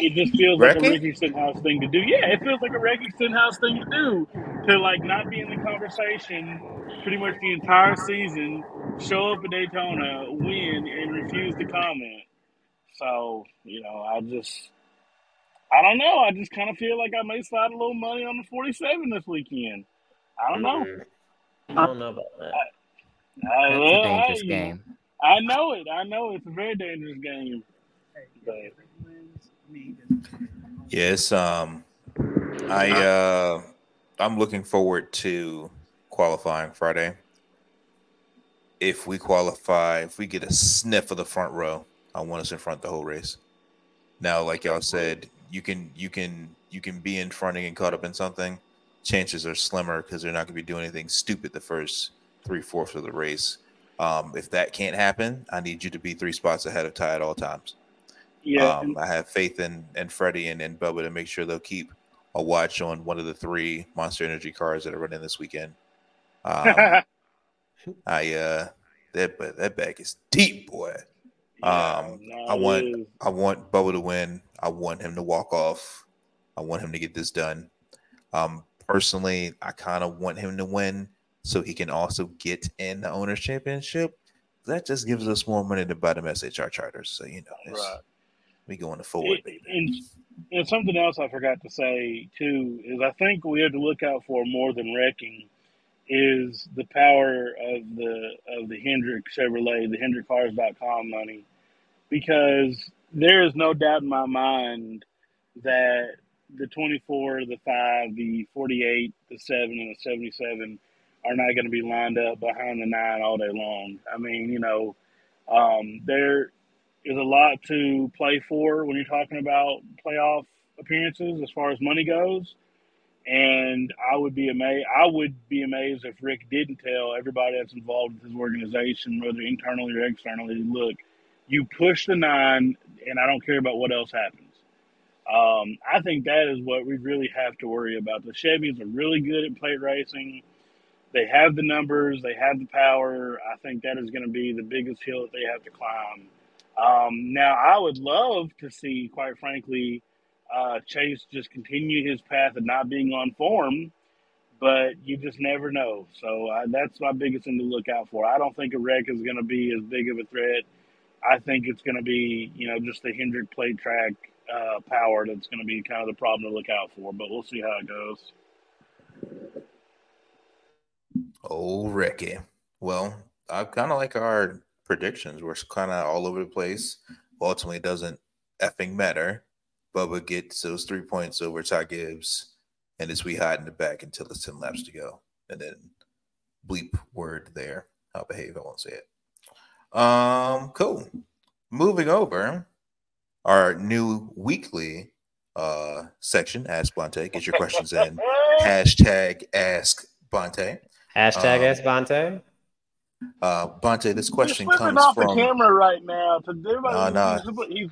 it just feels like a Ricky Stenhouse thing to do. Yeah, it feels like a Ricky Stenhouse thing to do to like not be in the conversation pretty much the entire season, show up at Daytona, win, and refuse to comment. So you know, I just. I don't know. I just kind of feel like I may slide a little money on the 47 this weekend. I don't know. I don't know about that. I, That's well, a dangerous I, game. I know it. I know it's a very dangerous game. But Yes, um, I uh, I'm looking forward to qualifying Friday. If we qualify, if we get a sniff of the front row, I want us in front the whole race. Now, like y'all said, you can you can you can be in front and get caught up in something. Chances are slimmer because they're not going to be doing anything stupid the first three fourths of the race. Um, if that can't happen, I need you to be three spots ahead of Ty at all times. Yeah, Um, I have faith in in Freddie and, and Bubba to make sure they'll keep a watch on one of the three Monster Energy cars that are running this weekend. Um, I uh that but that bag is deep, boy. Um, no, I want. I want Bubba to win. I want him to walk off. I want him to get this done. Um, personally, I kind of want him to win so he can also get in the owners championship. That just gives us more money to buy the SHR charters. So you know, it's, Right. we going forward, baby. and, and something else I forgot to say too is I think we have to look out for more than wrecking is the power of the of the Hendrick Chevrolet, the HendrickCars.com money, because there is no doubt in my mind that the 24, the 5, the 48, the 7, and the 77 are not going to be lined up behind the 9 all day long. I mean, you know, um, there is a lot to play for when you're talking about playoff appearances as far as money goes. And I would be amazed. I would be amazed if Rick didn't tell everybody that's involved with his organization, whether internally or externally, look, you push the nine, and I don't care about what else happens. Um, I think that is what we really have to worry about. The Chevys are really good at plate racing. They have the numbers, they have the power. I think that is going to be the biggest hill that they have to climb. Um, now, I would love to see, quite frankly, uh, Chase just continue his path of not being on form, but you just never know. So uh, that's my biggest thing to look out for. I don't think a wreck is going to be as big of a threat. I think it's going to be, you know, just the Hendrick plate track uh, power that's going to be kind of the problem to look out for. But we'll see how it goes. Oh, Ricky. Well, I kind of like our predictions. We're kind of all over the place. Ultimately, it doesn't effing matter. Bubba gets those three points over Ty Gibbs, and it's we hide in the back until it's 10 laps to go. And then bleep word there. I'll behave. I won't say it. Um, cool. Moving over, our new weekly uh section, Ask Bonte. Get your questions in. Hashtag Ask Bonte. Hashtag Um, Ask Bonte. Uh, Bonte, this question he's comes off from. the camera right now. To everybody, No, no. He's, he's,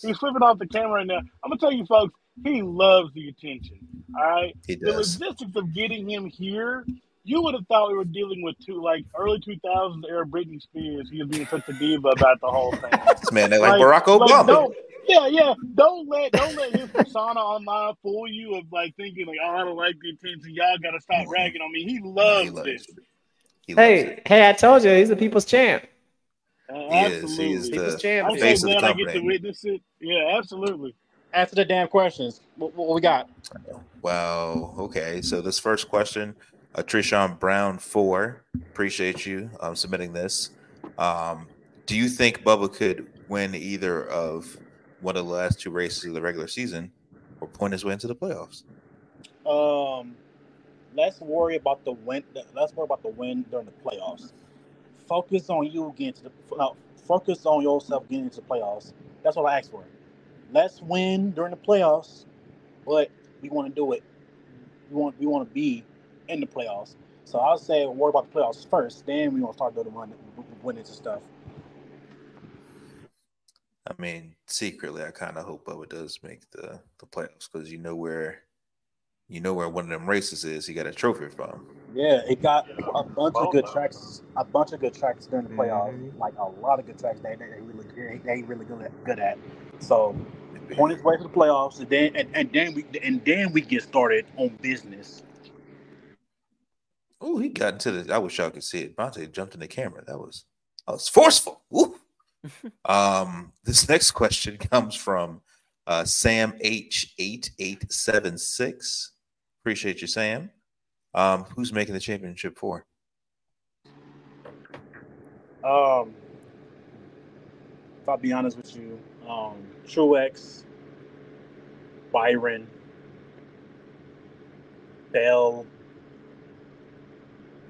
he's flipping off the camera right now. I'm gonna tell you, folks. he loves the attention. All right, He the does. logistics of getting him here. You would have thought we were dealing with two like early 2000s era Britney Spears. He was being such a diva about the whole thing. This man, they like Barack Obama. don't, yeah, yeah. Don't let don't let his persona online fool you of like thinking like, oh, I don't like the attention. Y'all got to stop ragging on me. He loves this. Hey, hey, I told you he's a people's champ. Uh, He is. He is absolutely. the People's champ. I'm so of the glad I get to witness it. Yeah, absolutely. Answer the damn questions. What, what we got? Wow. Okay. So this first question, uh, Brown four. Appreciate you um, submitting this. Um, do you think Bubba could win either of one of the last two races of the regular season, or point his way into the playoffs? Um, let's worry about the win. Let's worry about the win during the playoffs. Focus on you getting to the. No, focus on yourself getting into the playoffs. That's what I asked for. Let's win during the playoffs, but we want to do it. We want we want to be in the playoffs. So I'll say worry about the playoffs first. Then we gonna start doing run winning and stuff. I mean, secretly, I kind of hope Bubba does make the the playoffs because you know where, you know where one of them races is. He got a trophy from. Yeah, it got a bunch of good tracks. A bunch of good tracks during the playoffs. Mm-hmm. Like a lot of good tracks that they, they really they really good at, good at. So point his way to the playoffs, and then and, and then we and then we get started on business. Oh, he got into the. I wish y'all could see it. Bonte jumped in the camera. That was that was forceful. Woo. um, this next question comes from uh, Sam H eight eight seven six. Appreciate you, Sam. Um, who's making the championship for? Um, if I'll be honest with you, um, Truex, Byron, Bell,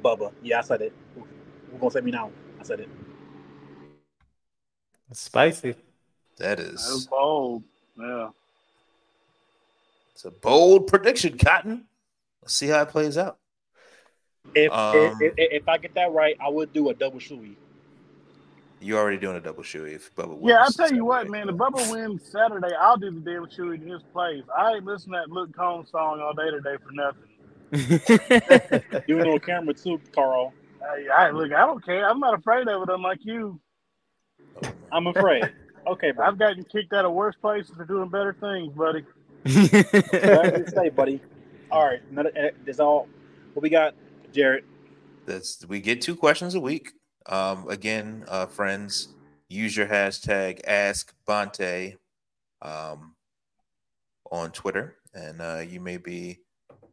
Bubba. Yeah, I said it. Who gonna say me now? I said it. Spicy. That is. That was is bold. Yeah. it's a bold prediction, Cotton. Let's see how it plays out. If, Um, if, if if I get that right, I would do a double shoey. You're already doing a double shoe if Bubba wins. Yeah, I'll tell you what, man. If Bubba wins Saturday, I'll do the double shoe in his place. I ain't listening to that Luke Combs song all day today for nothing. Do it on camera too, Carl. Hey, I, look, I don't care. I'm not afraid of it, unlike you. I'm afraid. Okay, bro. I've gotten kicked out of worse places for doing better things, buddy. Whatever say, buddy. All right, another, uh, that's all. What we got, Jared? That's we get two questions a week. Um, again, uh, friends, use your hashtag Ask Bonte um, on Twitter, and uh, you may be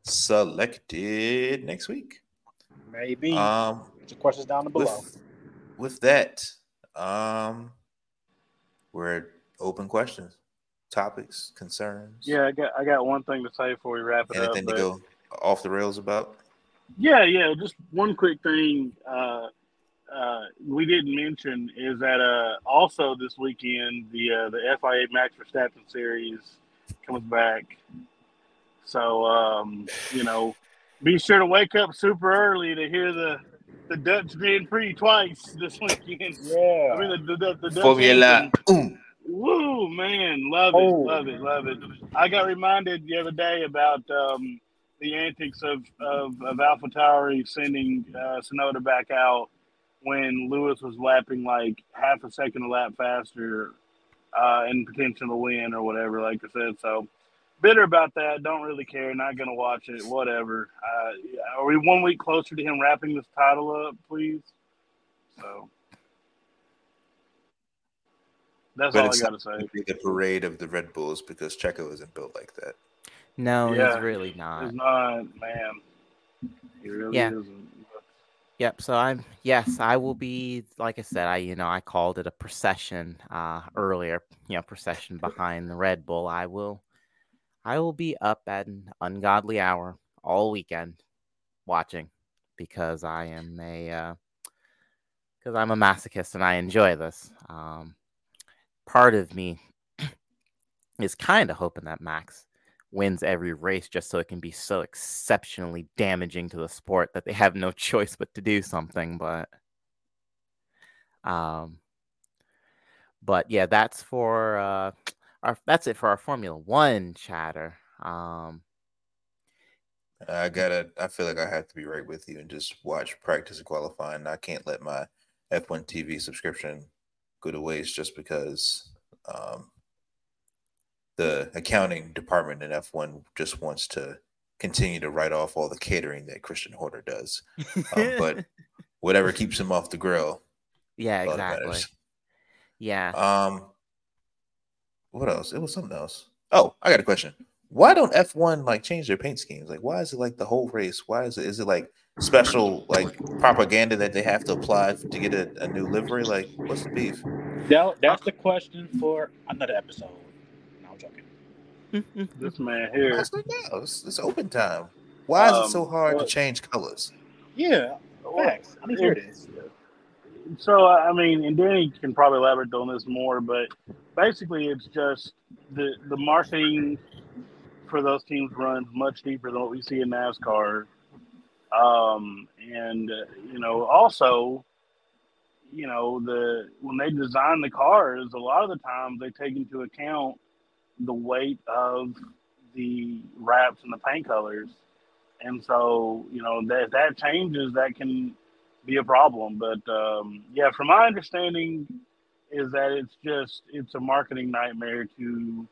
selected next week. Maybe. Um, Put your questions down below. with, with that, um, we're at open questions, topics, concerns. Yeah, I got I got one thing to say before we wrap it Anything up. Anything to but- go off the rails about? Yeah, yeah. Just one quick thing uh, uh, we didn't mention is that uh, also this weekend the uh, the FIA Max Verstappen series comes back. So um, you know, be sure to wake up super early to hear the the Dutch Grand Prix twice this weekend. Yeah, I mean the the, the, the Dutch Formula anthem. Woo, man, love it, love it, love it. I got reminded the other day about um, the antics of of, of Alpha Tauri sending uh, Tsunoda back out when Lewis was lapping like half a second a lap faster uh, and potential to win or whatever. Like I said, so bitter about that. Don't really care. Not gonna watch it. Whatever. Uh, are we one week closer to him wrapping this title up, please? So. That's But all I got to not say. be the parade of the Red Bulls because Checo isn't built like that. No, Yeah. he's really not. It's not, man. He really Yeah. isn't. Yep. So I'm yes, I will be like I said, I you know, I called it a procession uh earlier, you know, procession behind the Red Bull. I will I will be up at an ungodly hour all weekend watching because I am a uh because I'm a masochist and I enjoy this. Um part of me is kind of hoping that Max wins every race just so it can be so exceptionally damaging to the sport that they have no choice but to do something but um but yeah that's for uh our that's it for our Formula One chatter. Um, I gotta. I feel like I have to be right with you and just watch practice and qualifying. I can't let my F1 TV subscription go to waste just because um, the accounting department in F1 just wants to continue to write off all the catering that Christian Horner does. Um, but whatever keeps him off the grill. Yeah, exactly. matters. Yeah. Um, what else? It was something else. Oh, I got a question. Why don't F1 like change their paint schemes? Like, why is it like the whole race? Why is it? Is it like special like propaganda that they have to apply to get a, a new livery? Like, what's the beef? That, that's the question for another episode. No, I'm joking. This man here. That's not- no, it's, it's open time. Why is Um, it so hard well- to change colors? Yeah, facts. I need to hear this. So I mean, and Danny can probably elaborate on this more, but basically, it's just the the marketing for those teams runs much deeper than what we see in NASCAR, um, and uh, you know, also, you know, the when they design the cars, a lot of the times they take into account the weight of the wraps and the paint colors, and so you know that that changes that can be a problem. But um, yeah, from my understanding, is that it's just it's a marketing nightmare to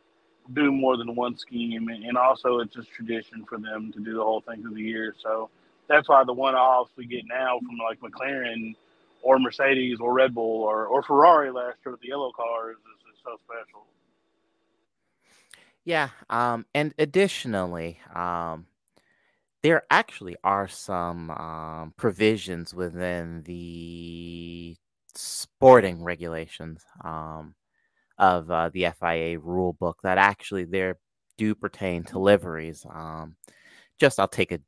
do more than one scheme, and, also it's just tradition for them to do the whole thing through the year. So that's why the one-offs we get now from like McLaren or Mercedes or Red Bull or, or Ferrari last year with the yellow cars is, is so special. Yeah, um, and additionally, um, there actually are some um, provisions within the sporting regulations um, of uh, the FIA rule book that actually there do pertain to liveries. Um, just I'll take it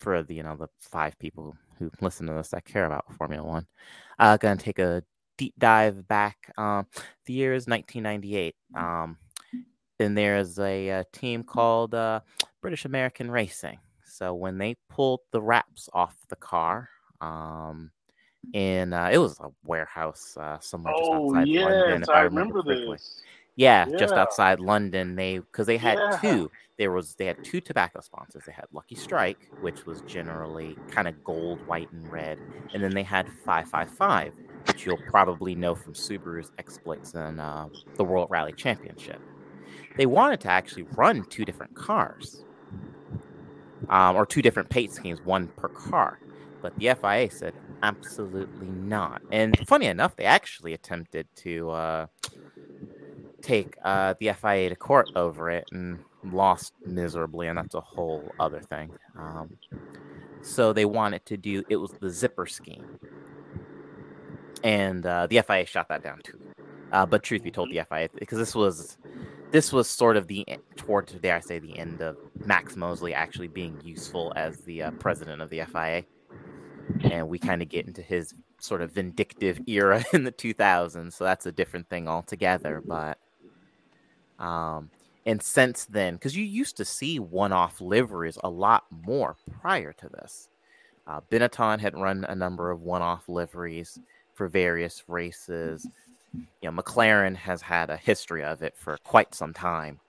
for the you know the five people who listen to this that care about Formula One. Uh, gonna take a deep dive back. Um, the year is 1998. Um, and there's a, uh team called uh, British American Racing. So when they pulled the wraps off the car, um, in uh, it was a warehouse uh, somewhere just Oh outside London, yes, if I I remember correctly. this. Yeah, just outside London. They because they had Yeah. two. There was they had two tobacco sponsors. They had Lucky Strike, which was generally kind of gold, white, and red, and then they had Five Five Five, which you'll probably know from Subaru's exploits in uh, the World Rally Championship. They wanted to actually run two different cars, um, or two different paint schemes, one per car. But the FIA said absolutely not. And funny enough, they actually attempted to uh, take uh, the FIA to court over it and lost miserably, and that's a whole other thing. Um, so they wanted to do it was the zipper scheme, and uh, the FIA shot that down too. Uh, but truth be told, the FIA because this was this was sort of the toward dare I say the end of Max Mosley actually being useful as the uh, president of the FIA, and we kind of get into his sort of vindictive era in the 2000s. So that's a different thing altogether. But um, and since then, because you used to see one-off liveries a lot more prior to this. Uh, Benetton had run a number of one-off liveries for various races. You know, McLaren has had a history of it for quite some time.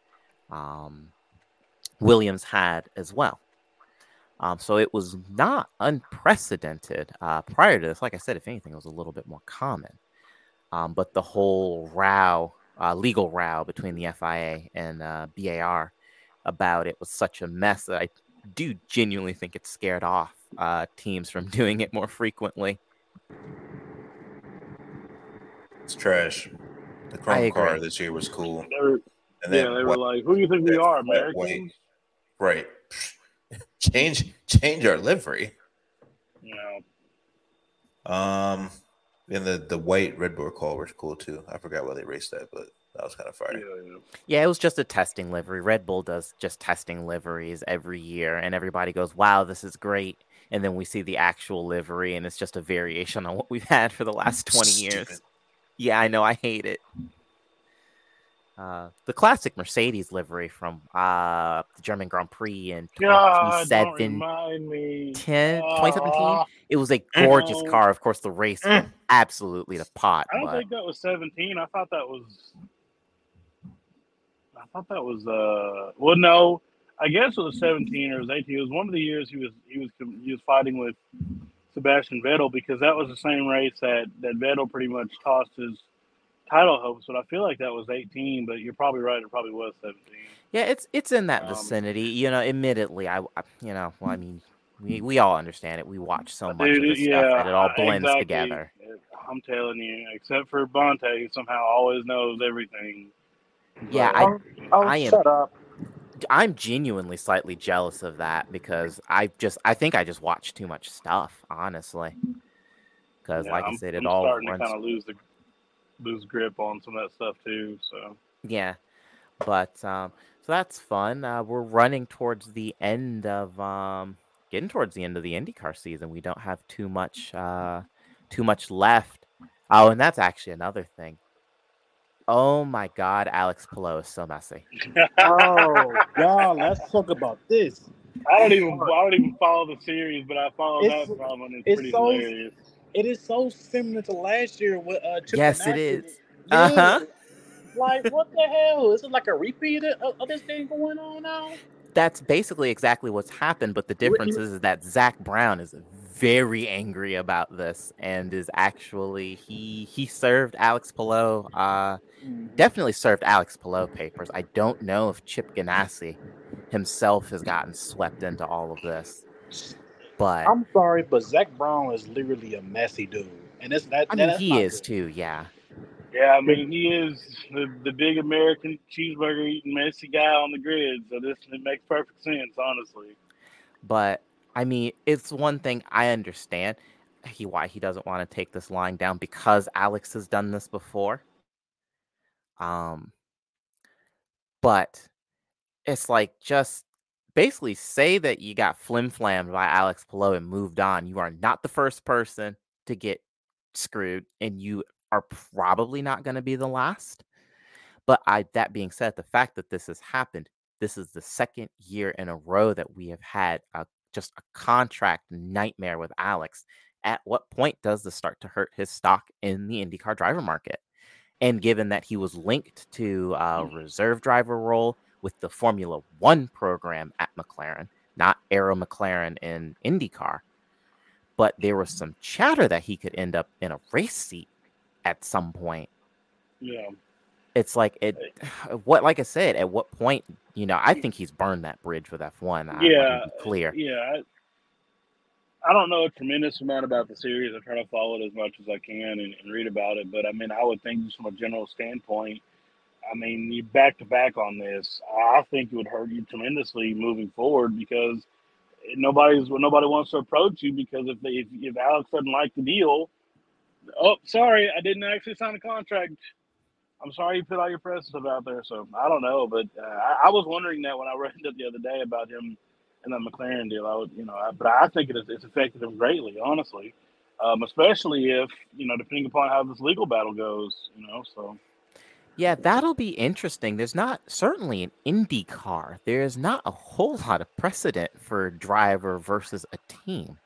Um, Williams had as well. Um, so it was not unprecedented uh, prior to this. Like I said, if anything, it was a little bit more common. Um, but the whole row, uh, legal row between the FIA and uh, BAR about it was such a mess that I do genuinely think it scared off uh, teams from doing it more frequently. It's trash. The I chrome car this year was cool. They were, And yeah, then they were what- like, "Who do you think we are, that white- Americans?" Right. change change our livery. You know, Um, and the the white Red Bull car was cool too. I forgot why they raced that, but that was kind of fire. Yeah, it was just a testing livery. Red Bull does just testing liveries every year, and everybody goes, "Wow, this is great." And then we see the actual livery, and it's just a variation on what we've had for the last twenty years. Yeah, I know. I hate it. Uh, the classic Mercedes livery from uh, the German Grand Prix in God, don't me. 10, 2017. Ah. It was a gorgeous Oh. car. Of course, the race went absolutely the pot. I don't but think that was 17. I thought that was. I thought that was uh. Well, no, I guess it was 17 or it was 18. It was one of the years he was he was he was fighting with Sebastian Vettel because that was the same race that that Vettel pretty much tossed his title hopes. But I feel like that was 18. But you're probably right. It probably was 17. Yeah, it's it's in that Um, vicinity. You know, admittedly, I I- you know, well, I mean, we we all understand it. We watch so much of Dude, this stuff that it all blends exactly. together. I'm telling you, except for Bonte, who somehow always knows everything. Yeah, But- I I am I'm genuinely slightly jealous of that because I just I think I just watch too much stuff, honestly. Because Yeah, like I I'm, said, it I'm all starting runs to kind of lose the lose grip on some of that stuff too. So Yeah, but um, so that's fun. Uh, we're running towards the end of um, getting towards the end of the IndyCar season. We don't have too much uh, too much left. Oh, and that's actually another thing. Oh my God, Alex Palou is so messy. oh God, let's talk about this. I don't even I don't even follow the series, but I follow It's- that from and it's, it's pretty so- hilarious. It is so similar to last year with uh, Chip Yes, it is. Yeah. Uh huh. Like what the hell? Is it like a repeat of, of this thing going on now? That's basically exactly what's happened, but the difference is that Zak Brown is very angry about this and is actually he he served Alex Palou uh Mm-hmm. definitely served Alex Palou papers. I don't know if Chip Ganassi himself has gotten swept into all of this. But I'm sorry, but Zak Brown is literally a messy dude, and it's that. I mean that's he is good. too, yeah. Yeah, I mean he is the, the big American cheeseburger eating messy guy on the grid, so this it makes perfect sense, honestly. But I mean, it's one thing I understand he why he doesn't want to take this line down because Alex has done this before. Um, but it's like just basically say that you got flim flammed by Alex Palou and moved on. You are not the first person to get screwed, and you are probably not going to be the last. But I that being said, the fact that this has happened, this is the second year in a row that we have had a just a contract nightmare with Alex. At what point does this start to hurt his stock in the IndyCar driver market? And given that he was linked to a mm-hmm. reserve driver role with the Formula One program at McLaren, not Arrow McLaren in IndyCar, but there was mm-hmm. some chatter that he could end up in a race seat at some point. Yeah. it's like it what like i said at what point you know i think he's burned that bridge with f1 I- Yeah, clear. Yeah, I, don't know a tremendous amount about the series. I try to follow it as much as I can and, and read about it. But I mean, I would think just from a general standpoint, I mean, you back to back on this. I think it would hurt you tremendously moving forward because nobody's nobody wants to approach you because if they if, if Alex doesn't like the deal, oh, sorry, I didn't actually sign a contract. I'm sorry you put all your press stuff out there. So I don't know, but uh, I, I was wondering that when I read it the other day about him and that McLaren deal. I would, you know, I, but I think it it's affected him greatly, honestly, um, especially if you know, depending upon how this legal battle goes, you know. So yeah that'll be interesting there's not certainly an indy car there's not a whole lot of precedent for driver versus a team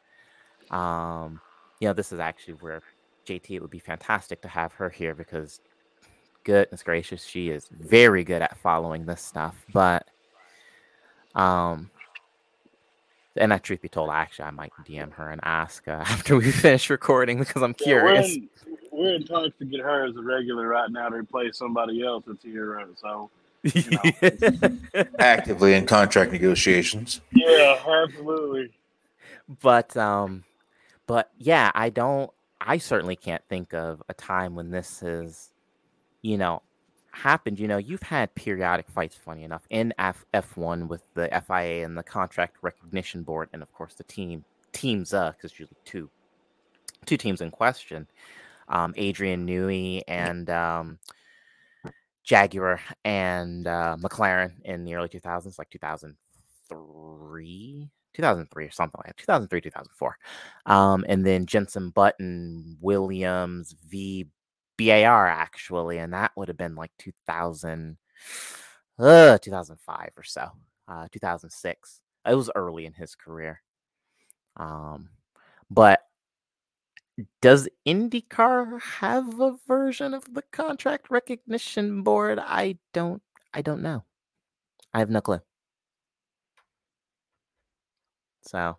um you know this is actually where jt it would be fantastic to have her here because goodness gracious she is very good at following this stuff but um and that truth be told actually i might dm her and ask uh, after we finish recording because i'm Yeah, we're curious in, we're in talks to get her as a regular right now to replace somebody else that's here. So Actively in contract negotiations. yeah, absolutely. but um but yeah i don't i certainly can't think of a time when this is, you know happened you know you've had periodic fights funny enough in F- f1 with the fia and the contract recognition board and of course the team teams uh because usually two two teams in question. Um adrian newey and um jaguar and uh mclaren in the early 2000s like 2003 2003 or something like that 2003 2004 um and then jenson button williams v bar actually and that would have been like 2000 uh 2005 or so uh 2006 it was early in his career um but does IndyCar have a version of the contract recognition board? I don't I don't know. I have no clue. So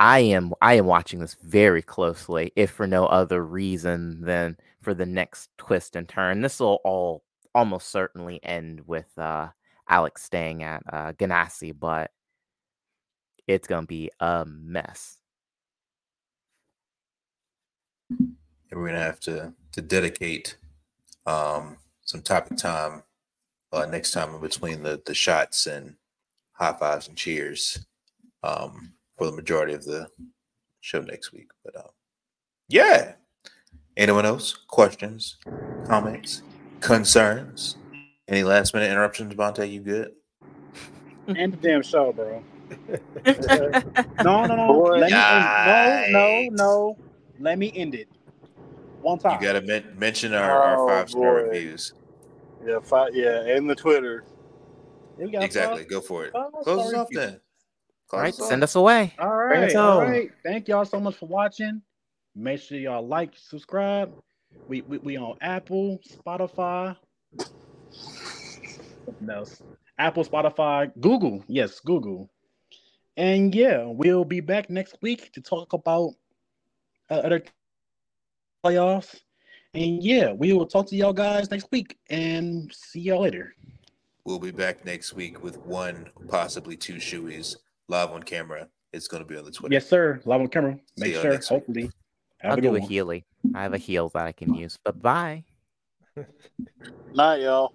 I am I am watching this very closely, if for no other reason than for the next twist and turn. This will all almost certainly end with uh, Alex staying at uh, Ganassi, but it's gonna be a mess. We're gonna have to to dedicate um, some topic time uh, next time in between the the shots and high fives and cheers um, for the majority of the show next week. But um, yeah, anyone else? Questions, comments, concerns? Any last minute interruptions, Bonte? You good? End the damn show, bro. no, no, no. Let me end, no, no, no. Let me end it. One time. You got to men- mention our, our Oh, five star reviews. Yeah, fi- yeah, and the Twitter. Exactly. five- Go for it. Close us star off then. All right, Close us send us away. All Bring right, us all home. right. Thank y'all so much for watching. Make sure y'all like, subscribe. We we, we on Apple, Spotify. Something else. Apple, Spotify, Google. Yes, Google. And yeah, we'll be back next week to talk about uh, other playoffs. And yeah, we will talk to y'all guys next week and see y'all later. We'll be back next week with one, possibly two shoeies live on camera. It's going to be on the Twitter. Yes, sir. Live on camera. Make y'all sure, next week. hopefully. Have I'll a do a one. Healy. I have a heel that I can use. But bye. Night, y'all.